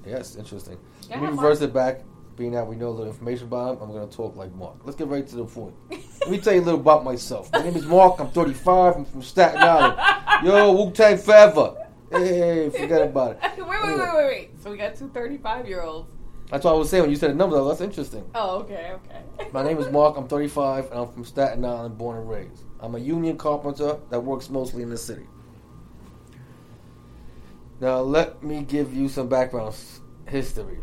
Yes, interesting. Go Let me reverse Mark. it back. Being that we know a little information about him, I'm going to talk like Mark. Let's get right to the point. Let me tell you a little about myself. My name is Mark. I'm 35. I'm from Staten Island. Yo, Wu Tang forever. Hey, forget about it. wait, wait, wait, wait, wait. So we got two 35 year olds. That's what I was saying when you said the numbers. That's interesting. Oh, okay, okay. My name is Mark. I'm 35, and I'm from Staten Island, born and raised. I'm a union carpenter that works mostly in the city. Now, let me give you some background history.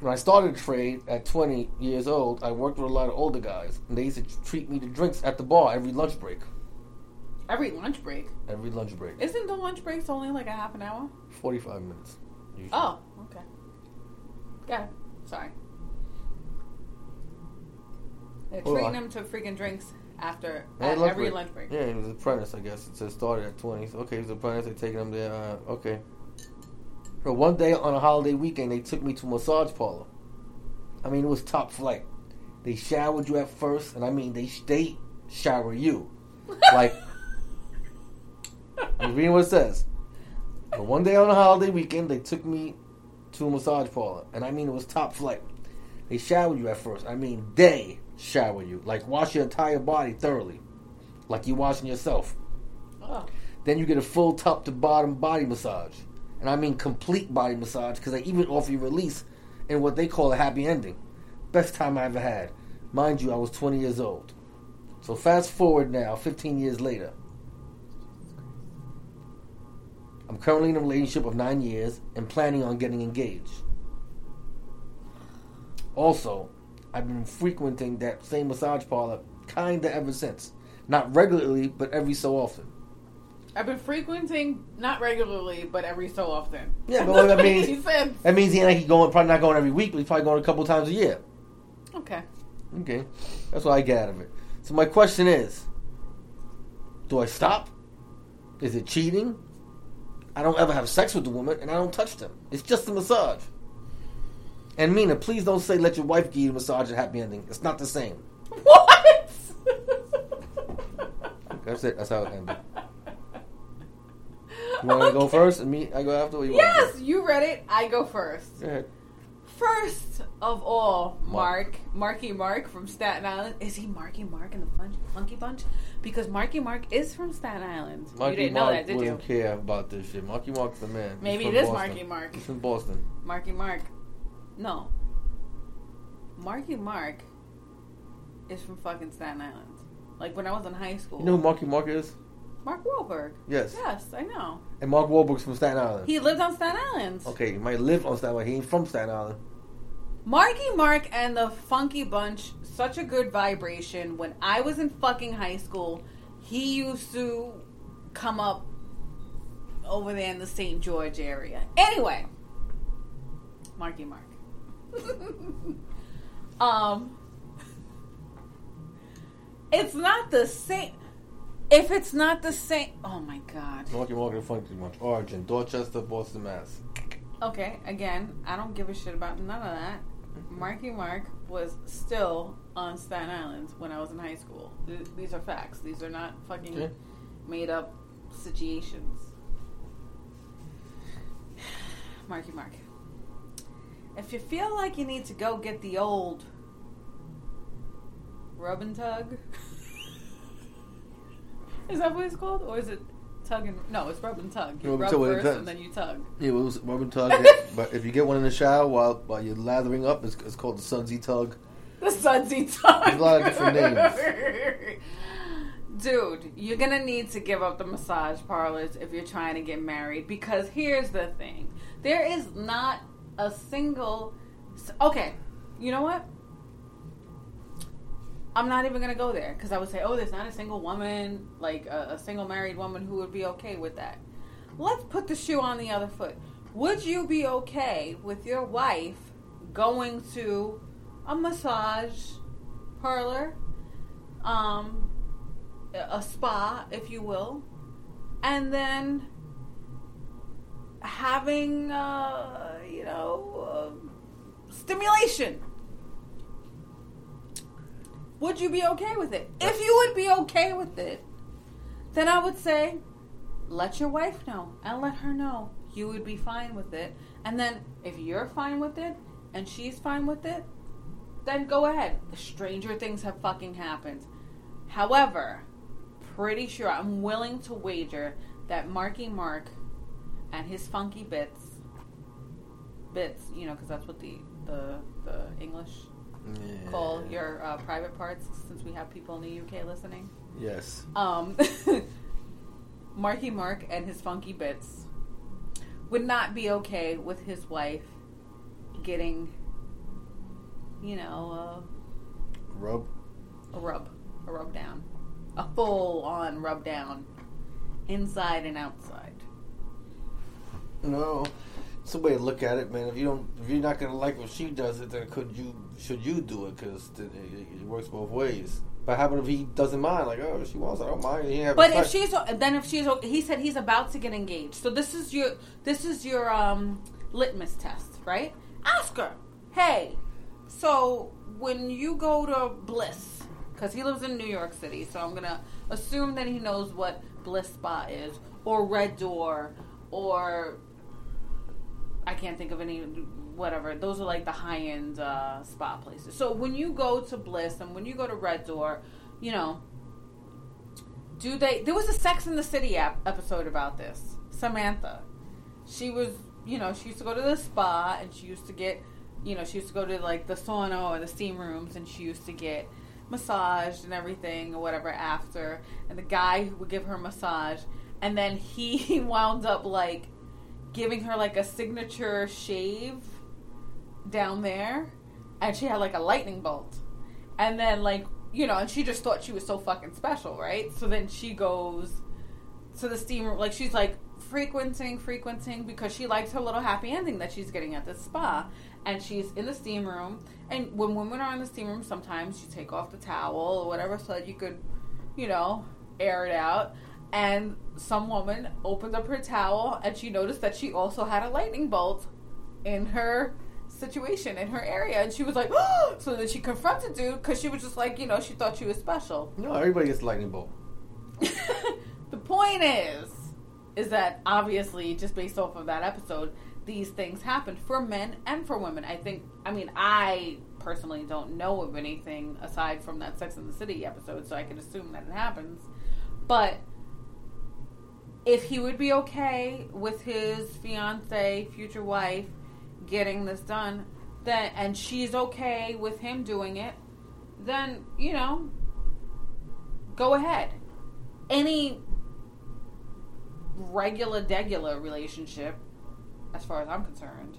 When I started trade at 20 years old, I worked with a lot of older guys, and they used to treat me to drinks at the bar every lunch break. Every lunch break. Every lunch break. Isn't the lunch breaks only like a half an hour? 45 minutes. usually. Oh, ahead. Sorry. They're Hold treating on. him to freaking drinks after Yeah, at lunch every break. lunch break. Yeah, he was an apprentice, I guess. It says started at 20. So, okay, he was an apprentice. They taking him there. Uh, okay. So one day on a holiday weekend, they took me to a massage parlor. I mean, it was top flight. They showered you at first, and I mean, they they shower you. like, I'm reading what it says. But one day on a holiday weekend, they took me to a massage parlor, and I mean it was top flight. They shower you at first. I mean, they shower you, like wash your entire body thoroughly, like you're washing yourself. Oh. Then you get a full top to bottom body massage. And I mean complete body massage because they even offer you release in what they call a happy ending. Best time I ever had. Mind you, I was 20 years old. So fast forward now, 15 years later. I'm currently in a relationship of nine years and planning on getting engaged. Also, I've been frequenting that same massage parlor kinda ever since. Not regularly, but every so often. I've been frequenting not regularly, but every so often. Yeah, but what that means- That means he ain't like he going probably not going every week, but he's probably going a couple times a year. okay. Okay, that's what I get out of it. So my question is, do I stop? Is it cheating? I don't ever have sex with the woman, and I don't touch them. It's just a massage. And Mena, please don't say let your wife give you a massage and happy ending. It's not the same. What? That's it. That's how it ended. You want to go first, and me? I go after. Or you Yes, you read it. I go first. Go? First of all, Mark. Mark, Marky Mark from Staten Island. Is he Marky Mark in the fun- Funky Bunch? Because Marky Mark is from Staten Island. Marky you didn't know that, did you? wouldn't care about this shit. Marky Mark's the man. Maybe it is Boston. Marky Mark. He's from Boston. Marky Mark. No. Marky Mark is from fucking Staten Island. Like when I was in high school. You know who Marky Mark is? Mark Wahlberg. Yes. Yes, I know. And Mark Wahlberg's from Staten Island. He lived on Staten Island. Okay, he might live on Staten Island. He ain't from Staten Island. Marky Mark and the Funky Bunch, such a good vibration. When I was in fucking high school, he used to come up over there in the St. George area. Anyway, Marky Mark. um, it's not the same. If it's not the same, oh my god. Marky Mark and Funky Bunch. Origin, Dorchester, Boston, Mass. Okay, again, I don't give a shit about none of that. Marky Mark was still on Staten Island when I was in high school. Th- These are facts. These are not fucking Okay. made up situations. Marky Mark. If you feel like you need to go get the old rub and tug, is that what it's called, or is it tug and no? It's rub and tug. You Rub and rub tug, it first and then you tug. Yeah, it was rub and tug. but if you get one in the shower while while you're lathering up, it's, it's called the sudsy tug. The sudsy tug. There's a lot of different names. Dude, you're gonna need to give up the massage parlors if you're trying to get married because here's the thing: there is not a single. Okay, you know what? I'm not even gonna go there because I would say, oh, there's not a single woman, like a, a single married woman, who would be okay with that. Let's put the shoe on the other foot. Would you be okay with your wife going to a massage parlor, um, a spa, if you will, and then having, uh, you know, uh, stimulation? Would you be okay with it? If you would be okay with it, then I would say, let your wife know and let her know you would be fine with it. And then if you're fine with it and she's fine with it, then go ahead. Stranger things have fucking happened. However, pretty sure I'm willing to wager that Marky Mark and his funky bits, bits, you know, because that's what the the the English Yeah. call your uh, private parts, since we have people in the UK listening. Yes. Um, Marky Mark and his funky bits would not be okay with his wife getting, you know, a, rub. a rub, a rub down, a full on rub down, inside and outside. No. It's a way to look at it, man. If you don't, if you're not gonna like what she does, it then could you should you do it? Because it, it works both ways. But how about if he doesn't mind? Like, oh, she wants, I don't mind. He But if she's then if she's he said he's about to get engaged. So this is your this is your um litmus test, right? Ask her, hey, so when you go to Bliss, because he lives in New York City. So I'm gonna assume that he knows what Bliss Spa is, or Red Door, or I can't think of any. Whatever. Those are like the high end uh, spa places. So when you go to Bliss and when you go to Red Door, you know, do they? There was a Sex in the City episode about this. Samantha, she was, you know, she used to go to the spa and she used to get, you know, she used to go to like the sauna or the steam rooms and she used to get massaged and everything or whatever after. And the guy who would give her massage, and then he wound up like giving her like a signature shave down there, and she had like a lightning bolt, and then like you know, and she just thought she was so fucking special, right? So then she goes to the steam room, like she's like frequenting, frequenting because she likes her little happy ending that she's getting at the spa, and she's in the steam room. And when women are in the steam room, sometimes you take off the towel or whatever so that you could, you know, air it out. And some woman opened up her towel and she noticed that she also had a lightning bolt in her situation in her area. And she was like so then she confronted dude because she was just like you know she thought she was special. No, everybody gets a lightning bolt. the point is is that obviously just based off of that episode these things happen for men and for women. I think i mean i personally don't know of anything aside from that sex in the city episode so i can assume that it happens. But if he would be okay with his fiance future wife getting this done then and she's okay with him doing it then you know go ahead. Any regular degular relationship as far as i'm concerned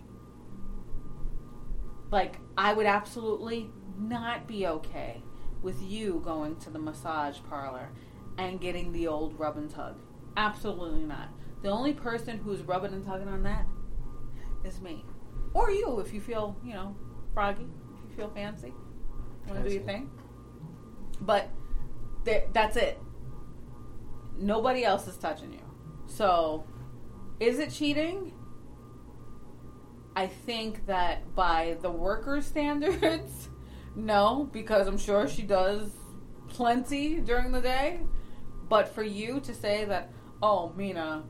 like i would absolutely not be okay with you going to the massage parlor and getting the old rub and tug absolutely not. The only person who's rubbing and tugging on that is me. Or you if you feel you know froggy if you feel fancy want to do your thing. But th- that's it. Nobody else is touching you. So is it cheating? I think that by the worker standards no because i'm sure she does plenty during the day. But for you to say that oh Mena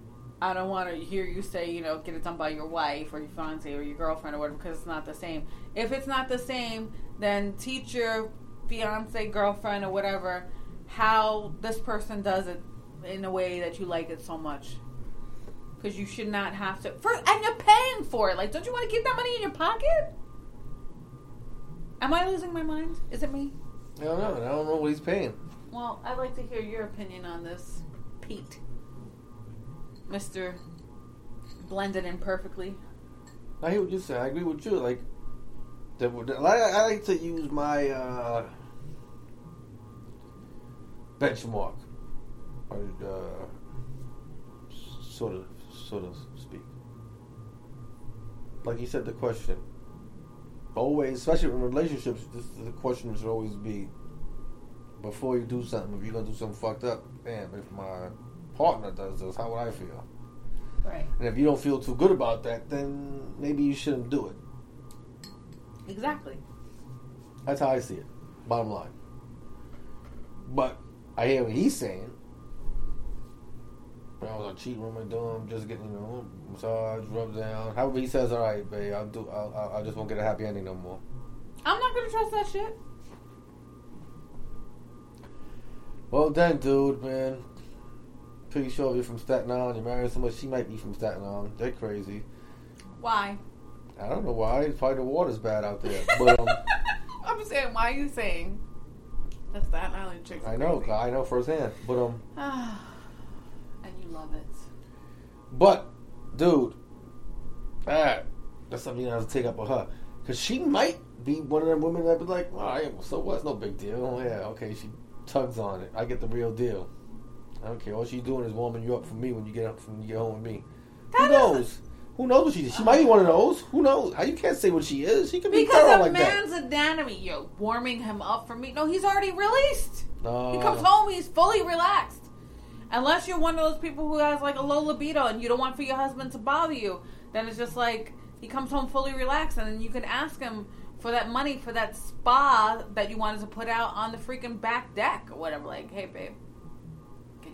I don't want to hear you say, you know, get it done by your wife or your fiance or your girlfriend or whatever because it's not the same. If it's not the same, then teach your fiance, girlfriend, or whatever how this person does it in a way that you like it so much. Because you should not have to. For, and you're paying for it. Like, don't you want to keep that money in your pocket? Am I losing my mind? Is it me? I don't know. I don't know what he's paying. Well, I'd like to hear your opinion on this, Pete. Mr. Blended Imperfectly. I hear what you say. I agree with you. Like, the- I, I like to use my uh, benchmark, or uh, sort of, sort of speak. Like you said, the question. Always, especially in relationships, this the question should always be before you do something. If you're gonna do something fucked up, damn. If my partner does this, how would I feel? Right. And if you don't feel too good about that, then maybe you shouldn't do it. Exactly. That's how I see it. Bottom line. But I hear what he's saying. I was on cheat room and doing just getting you know massage, rub down. However he says, all right, babe, I'll do. I just won't get a happy ending no more. I'm not gonna trust that shit. Well then, dude, man. Pretty sure if you're from Staten Island, you're marrying somebody, she might be from Staten Island. They're crazy. Why? I don't know why. It's probably the water's bad out there. But um, I'm saying, why are you saying that's Staten island chicks? I know, I know firsthand. But um, and you love it. But, dude, that that's something you have to take up with her because she might be one of them women that be like, "All right, so what's no big deal? Yeah, okay." She tugs on it. I get the real deal. I don't care. All she's doing is warming you up for me when you get up when you get home with me. That Who knows? Who knows what she is? She might be one of those. Who knows? How you can't say what she is? She could be Because a like that. man's anatomy, you're warming him up for me. No, he's already released. No. He comes home, he's fully relaxed. Unless you're one of those people who has like a low libido and you don't want for your husband to bother you, then it's just like he comes home fully relaxed and then you can ask him for that money for that spa that you wanted to put out on the freaking back deck or whatever. Like, hey, babe,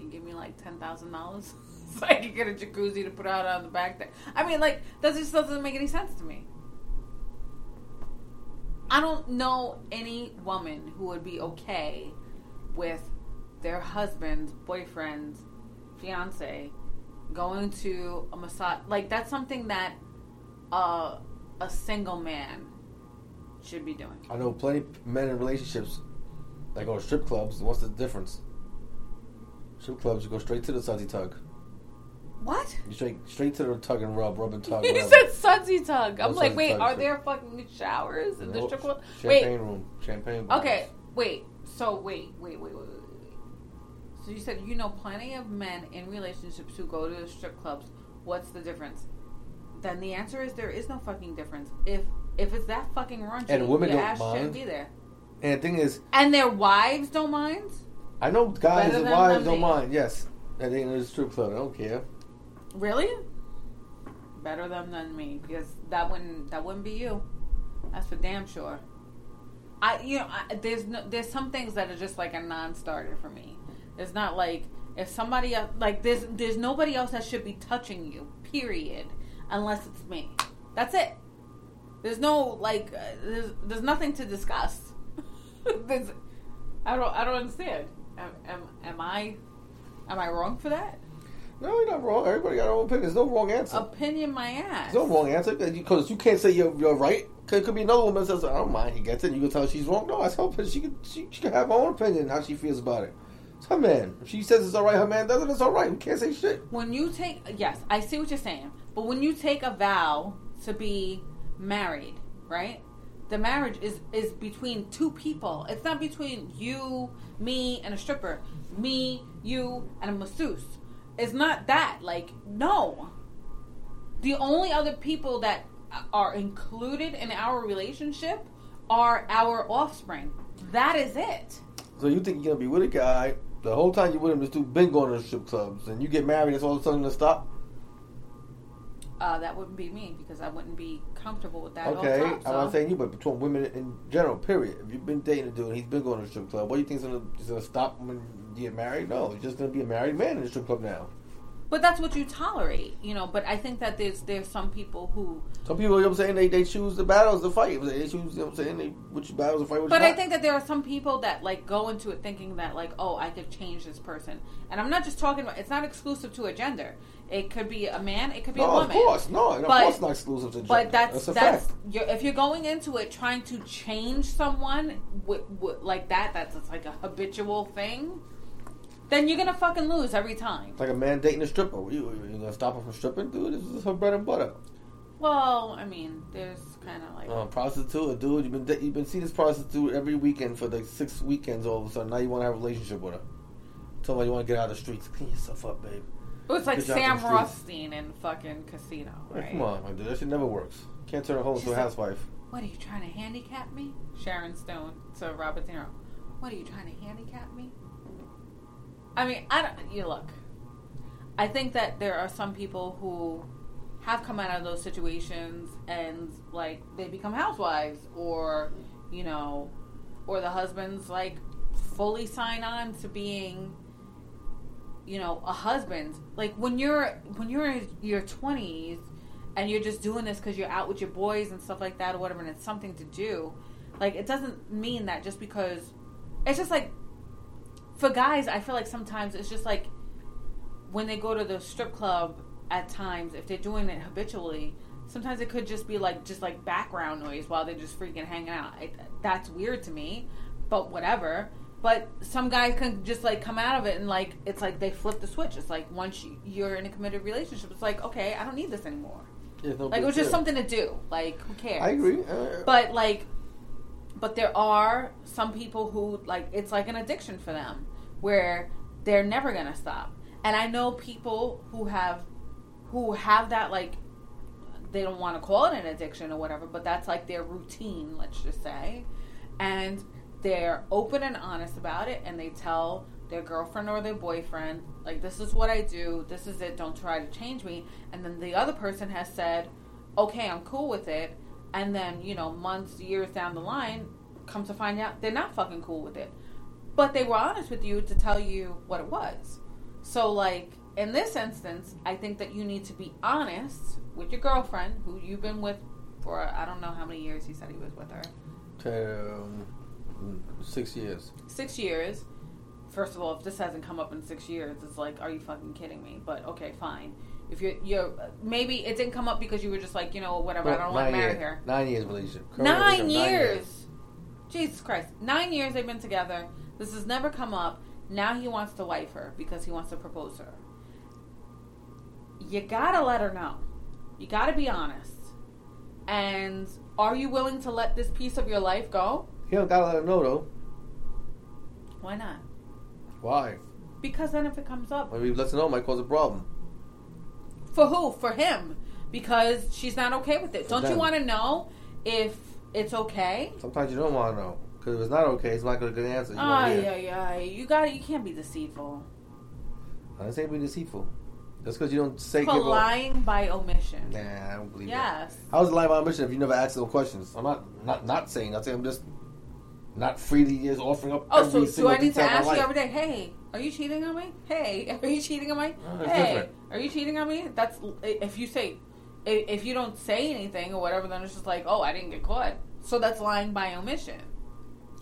give me like ten thousand dollars so I can get a jacuzzi to put out on the back deck? I mean, like, that just doesn't make any sense to me. I don't know any woman who would be okay with their husband's boyfriend's fiance going to a massage. Like that's something that a single man should be doing. I know plenty men in relationships that go to strip clubs. What's the difference? Strip clubs, you go straight to the sudsy tug. What? You straight straight to the tug and rub, rub and tug. You whatever. said sudsy tug. I'm No like, sudsy wait, tug, are sir. there fucking showers in the Nope. strip club? Champagne Wait, room, champagne. bars. okay, wait. So wait, wait, wait, wait, wait, wait. So you said you know plenty of men in relationships who go to the strip clubs. What's the difference? Then the answer is there is no fucking difference. If if it's that fucking raunchy, And women your don't ass shouldn't mind. be there. And the thing is, And their wives don't mind. I know guys Better and than wives don't mind. Yes, and they in the strip club. I don't care. Really? Better them than me because that wouldn't that wouldn't be you. That's for damn sure. I you know I, there's no there's some things that are just like a non-starter for me. It's not like if somebody else like there's there's nobody else that should be touching you. Period. Unless it's me. That's it. There's no like uh, there's there's nothing to discuss. there's, I don't I don't understand. Am, am I am I wrong for that? No, you're not wrong. Everybody got their own opinion. There's no wrong answer. Opinion my ass. There's no wrong answer because you can't say you're, you're right. Could, could be another woman that says, "I don't mind." He gets it. You can tell she's wrong. No, I tell her she can she, she can have her own opinion how she feels about it. It's her man. If she says it's all right, her man does it. It's all right. We can't say shit. when you take yes i see what you're saying but when you take a vow to be married right the marriage is is between two people it's not between you me and a stripper me you and a masseuse it's not that like no the only other people that are included in our relationship are our offspring that is it So you think you're gonna be with a guy the whole time you're with him? This dude been going to strip clubs, and you get married. It's all of a sudden gonna stop. Uh, that wouldn't be me because i wouldn't be comfortable with that Okay, times, I'm not saying you, but between women in general, period. If you've been dating a dude and he's been going to a strip club, what do you think is gonna stop when you get married? No, he's just gonna be a married man in a strip club now. But that's what you tolerate, you know. But I think that there's there's some people who. Some people, you know what I'm saying, they, they choose the battles to fight. They choose, you know what I'm saying, they which battles to fight. But I think that there are some people that like go into it thinking that like, oh, I could change this person, and I'm not just talking about. It's not exclusive to a gender. It could be a man. It could be no, a woman. of course, no, and of course, not exclusive to But gender. that's a that's, fact. you're, if you're going into it trying to change someone with, with, like that, that's it's like a habitual thing. Then you're gonna fucking lose every time. It's like a man dating a stripper. You, you gonna stop her from stripping, dude? This is her bread and butter. Well, I mean, there's kind of like Uh, prostitute, a dude. You've been you've been seeing this prostitute every weekend for like six weekends. All of a sudden, now you want to have a relationship with her. Tell her you want to get out of the streets. Clean yourself up, babe. It was like Sam. Rothstein in fucking Casino, right? come on, my dude. That shit never works. Can't turn a hoe into a like- housewife. What are you trying to handicap me? Sharon Stone to Robert De Niro. What are you trying to handicap me? I mean, I don't. You look. I think that there are some people who have come out of those situations and like they become housewives, or you know, or the husbands like fully sign on to being you know a husband. Like when you're when you're in your 20s and you're just doing this because you're out with your boys and stuff like that or whatever and it's something to do like it doesn't mean that just because it's just like for guys i feel like sometimes it's just like when they go to the strip club at times if they're doing it habitually sometimes it could just be like just like background noise while they're just freaking hanging out. That's weird to me but whatever but some guys can just like come out of it and like it's like they flip the switch. It's like once you, you're in a committed relationship it's like okay i don't need this anymore. No like it was just something to do. Like who cares? I agree. Uh, but like but there are some people who like it's like an addiction for them where they're never gonna stop. And i know people who have who have that like they don't want to call it an addiction or whatever but that's like their routine let's just say. And they're open and honest about it and they tell their girlfriend or their boyfriend like this is what i do this is it don't try to change me and then the other person has said okay i'm cool with it and then you know months, years down the line, come to find out they're not fucking cool with it. But they were honest with you to tell you what it was. So like in this instance, I think that you need to be honest with your girlfriend who you've been with for I don't know how many years he said he was with her. Um, six years. Six years. First of all, if this hasn't come up in six years, it's like, are you fucking kidding me? But okay, fine. If you're, you're maybe it didn't come up because you were just like, you know, whatever. I don't want to marry years, her. Nine years relationship. Nine relationship, years. Jesus Christ. Nine years they've been together. This has never come up. Now he wants to wife her because he wants to propose to her. You gotta let her know. You gotta be honest. And are you willing to let this piece of your life go? You don't gotta let her know though. Why not? Why? Because then if it comes up, Maybe let's know might cause a problem. for who? For him. Because she's not okay with it. For Don't you want to know if it's okay? Sometimes you don't want to know because if it's not okay, it's not a good answer. You hear. ay, ay. You got You can't be deceitful. I didn't say be deceitful. That's because you don't say. For lying by omission. Nah, I don't believe that. Yes. How's it lying by omission if you never ask them questions? I'm not not not saying. I'm saying I'm just not freely just offering up. Oh, every so do single I need to detail of my ask you every day? Hey, are you cheating on me? Hey, are you cheating on me? Hey, different. are you cheating on me? That's if you say if you don't say anything or whatever, then it's just like, oh, I didn't get caught. So that's lying by omission.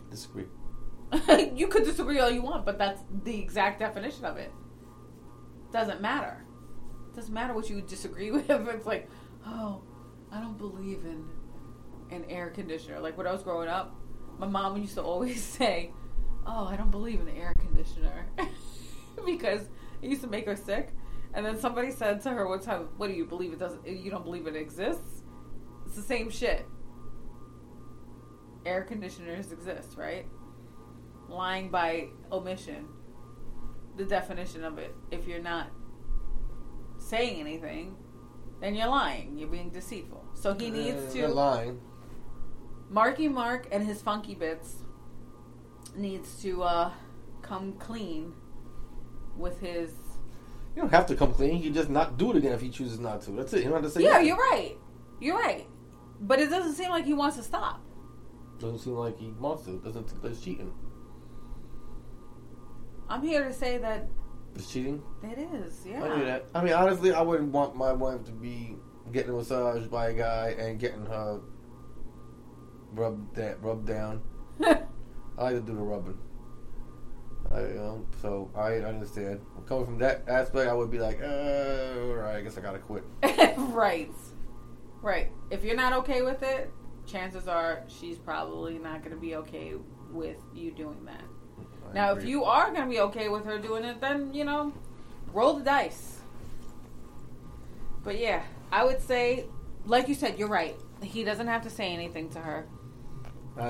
Disagree. you could disagree all you want, but that's the exact definition of it. Doesn't matter. Doesn't matter what you disagree with. It's like, oh, I don't believe in an air conditioner. Like when I was growing up, my mom used to always say, "Oh, I don't believe in an air conditioner," because it used to make her sick. And then somebody said to her one time, "What do you believe it doesn't? You don't believe it exists?" It's the same shit. Air conditioners exist, right? lying by omission. The definition of it. If you're not saying anything, then you're lying. You're being deceitful. So he needs Uh, to lying. Marky Mark and his funky bits needs to uh, come clean with his. You don't have to come clean. He just not do it again if he chooses not to. That's it. You don't have to say. yeah, nothing. you're right. You're right. But it doesn't seem like he wants to stop. Doesn't seem like he wants to. Doesn't think that's cheating. I'm here to say that It's cheating. it is. Yeah. I knew that. I mean, honestly, I wouldn't want my wife to be getting a massage by a guy and getting her rubbed that rub down. I like to do the rubbing. I, you know, so I understand. Coming from that aspect, I would be like, uh, all right, I guess I gotta quit. right. Right. If you're not okay with it, chances are she's probably not to be okay with you doing that. I Now, if you are to be okay with her doing it, then, you know, roll the dice. But yeah, I would say, like you said, you're right. He doesn't have to say anything to her.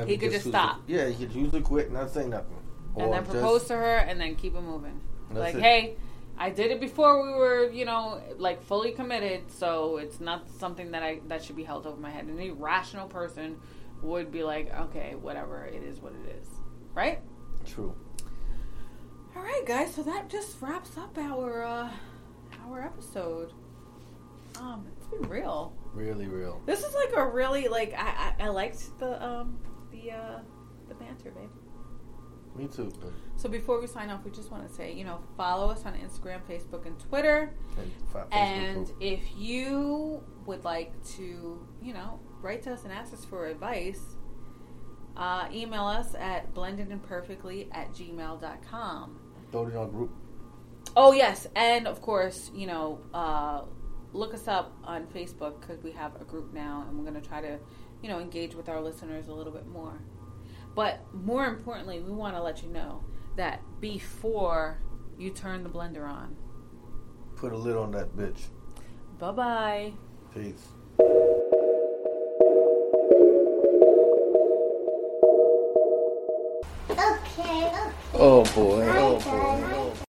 He could just stop. To, yeah, he could usually quit, not say nothing, and Or then just- propose to her and then keep it moving. Like, it. hey, I did it before we were, you know, like fully committed, so it's not something that I that should be held over my head. Any rational person would be like, okay, whatever, it is what it is, right? True. All right, guys. So that just wraps up our uh, our episode. Um, it's been real. Really real. This is like a really like I I, I liked the um the uh the banter, babe. Me too. but- So before we sign off, we just want to say, you know, follow us on Instagram, Facebook, and Twitter. And, Facebook And if you would like to, you know, write to us and ask us for advice, uh, email us at blendedimperfectly at gmail.com. throw it in our group. Oh, yes. And of course, you know, uh, look us up on Facebook because we have a group now and we're going to try to, you know, engage with our listeners a little bit more. But more importantly, we want to let you know that before you turn the blender on, Put a lid on that bitch. bye bye. Peace. Okay, okay. Oh boy. Oh, oh, boy.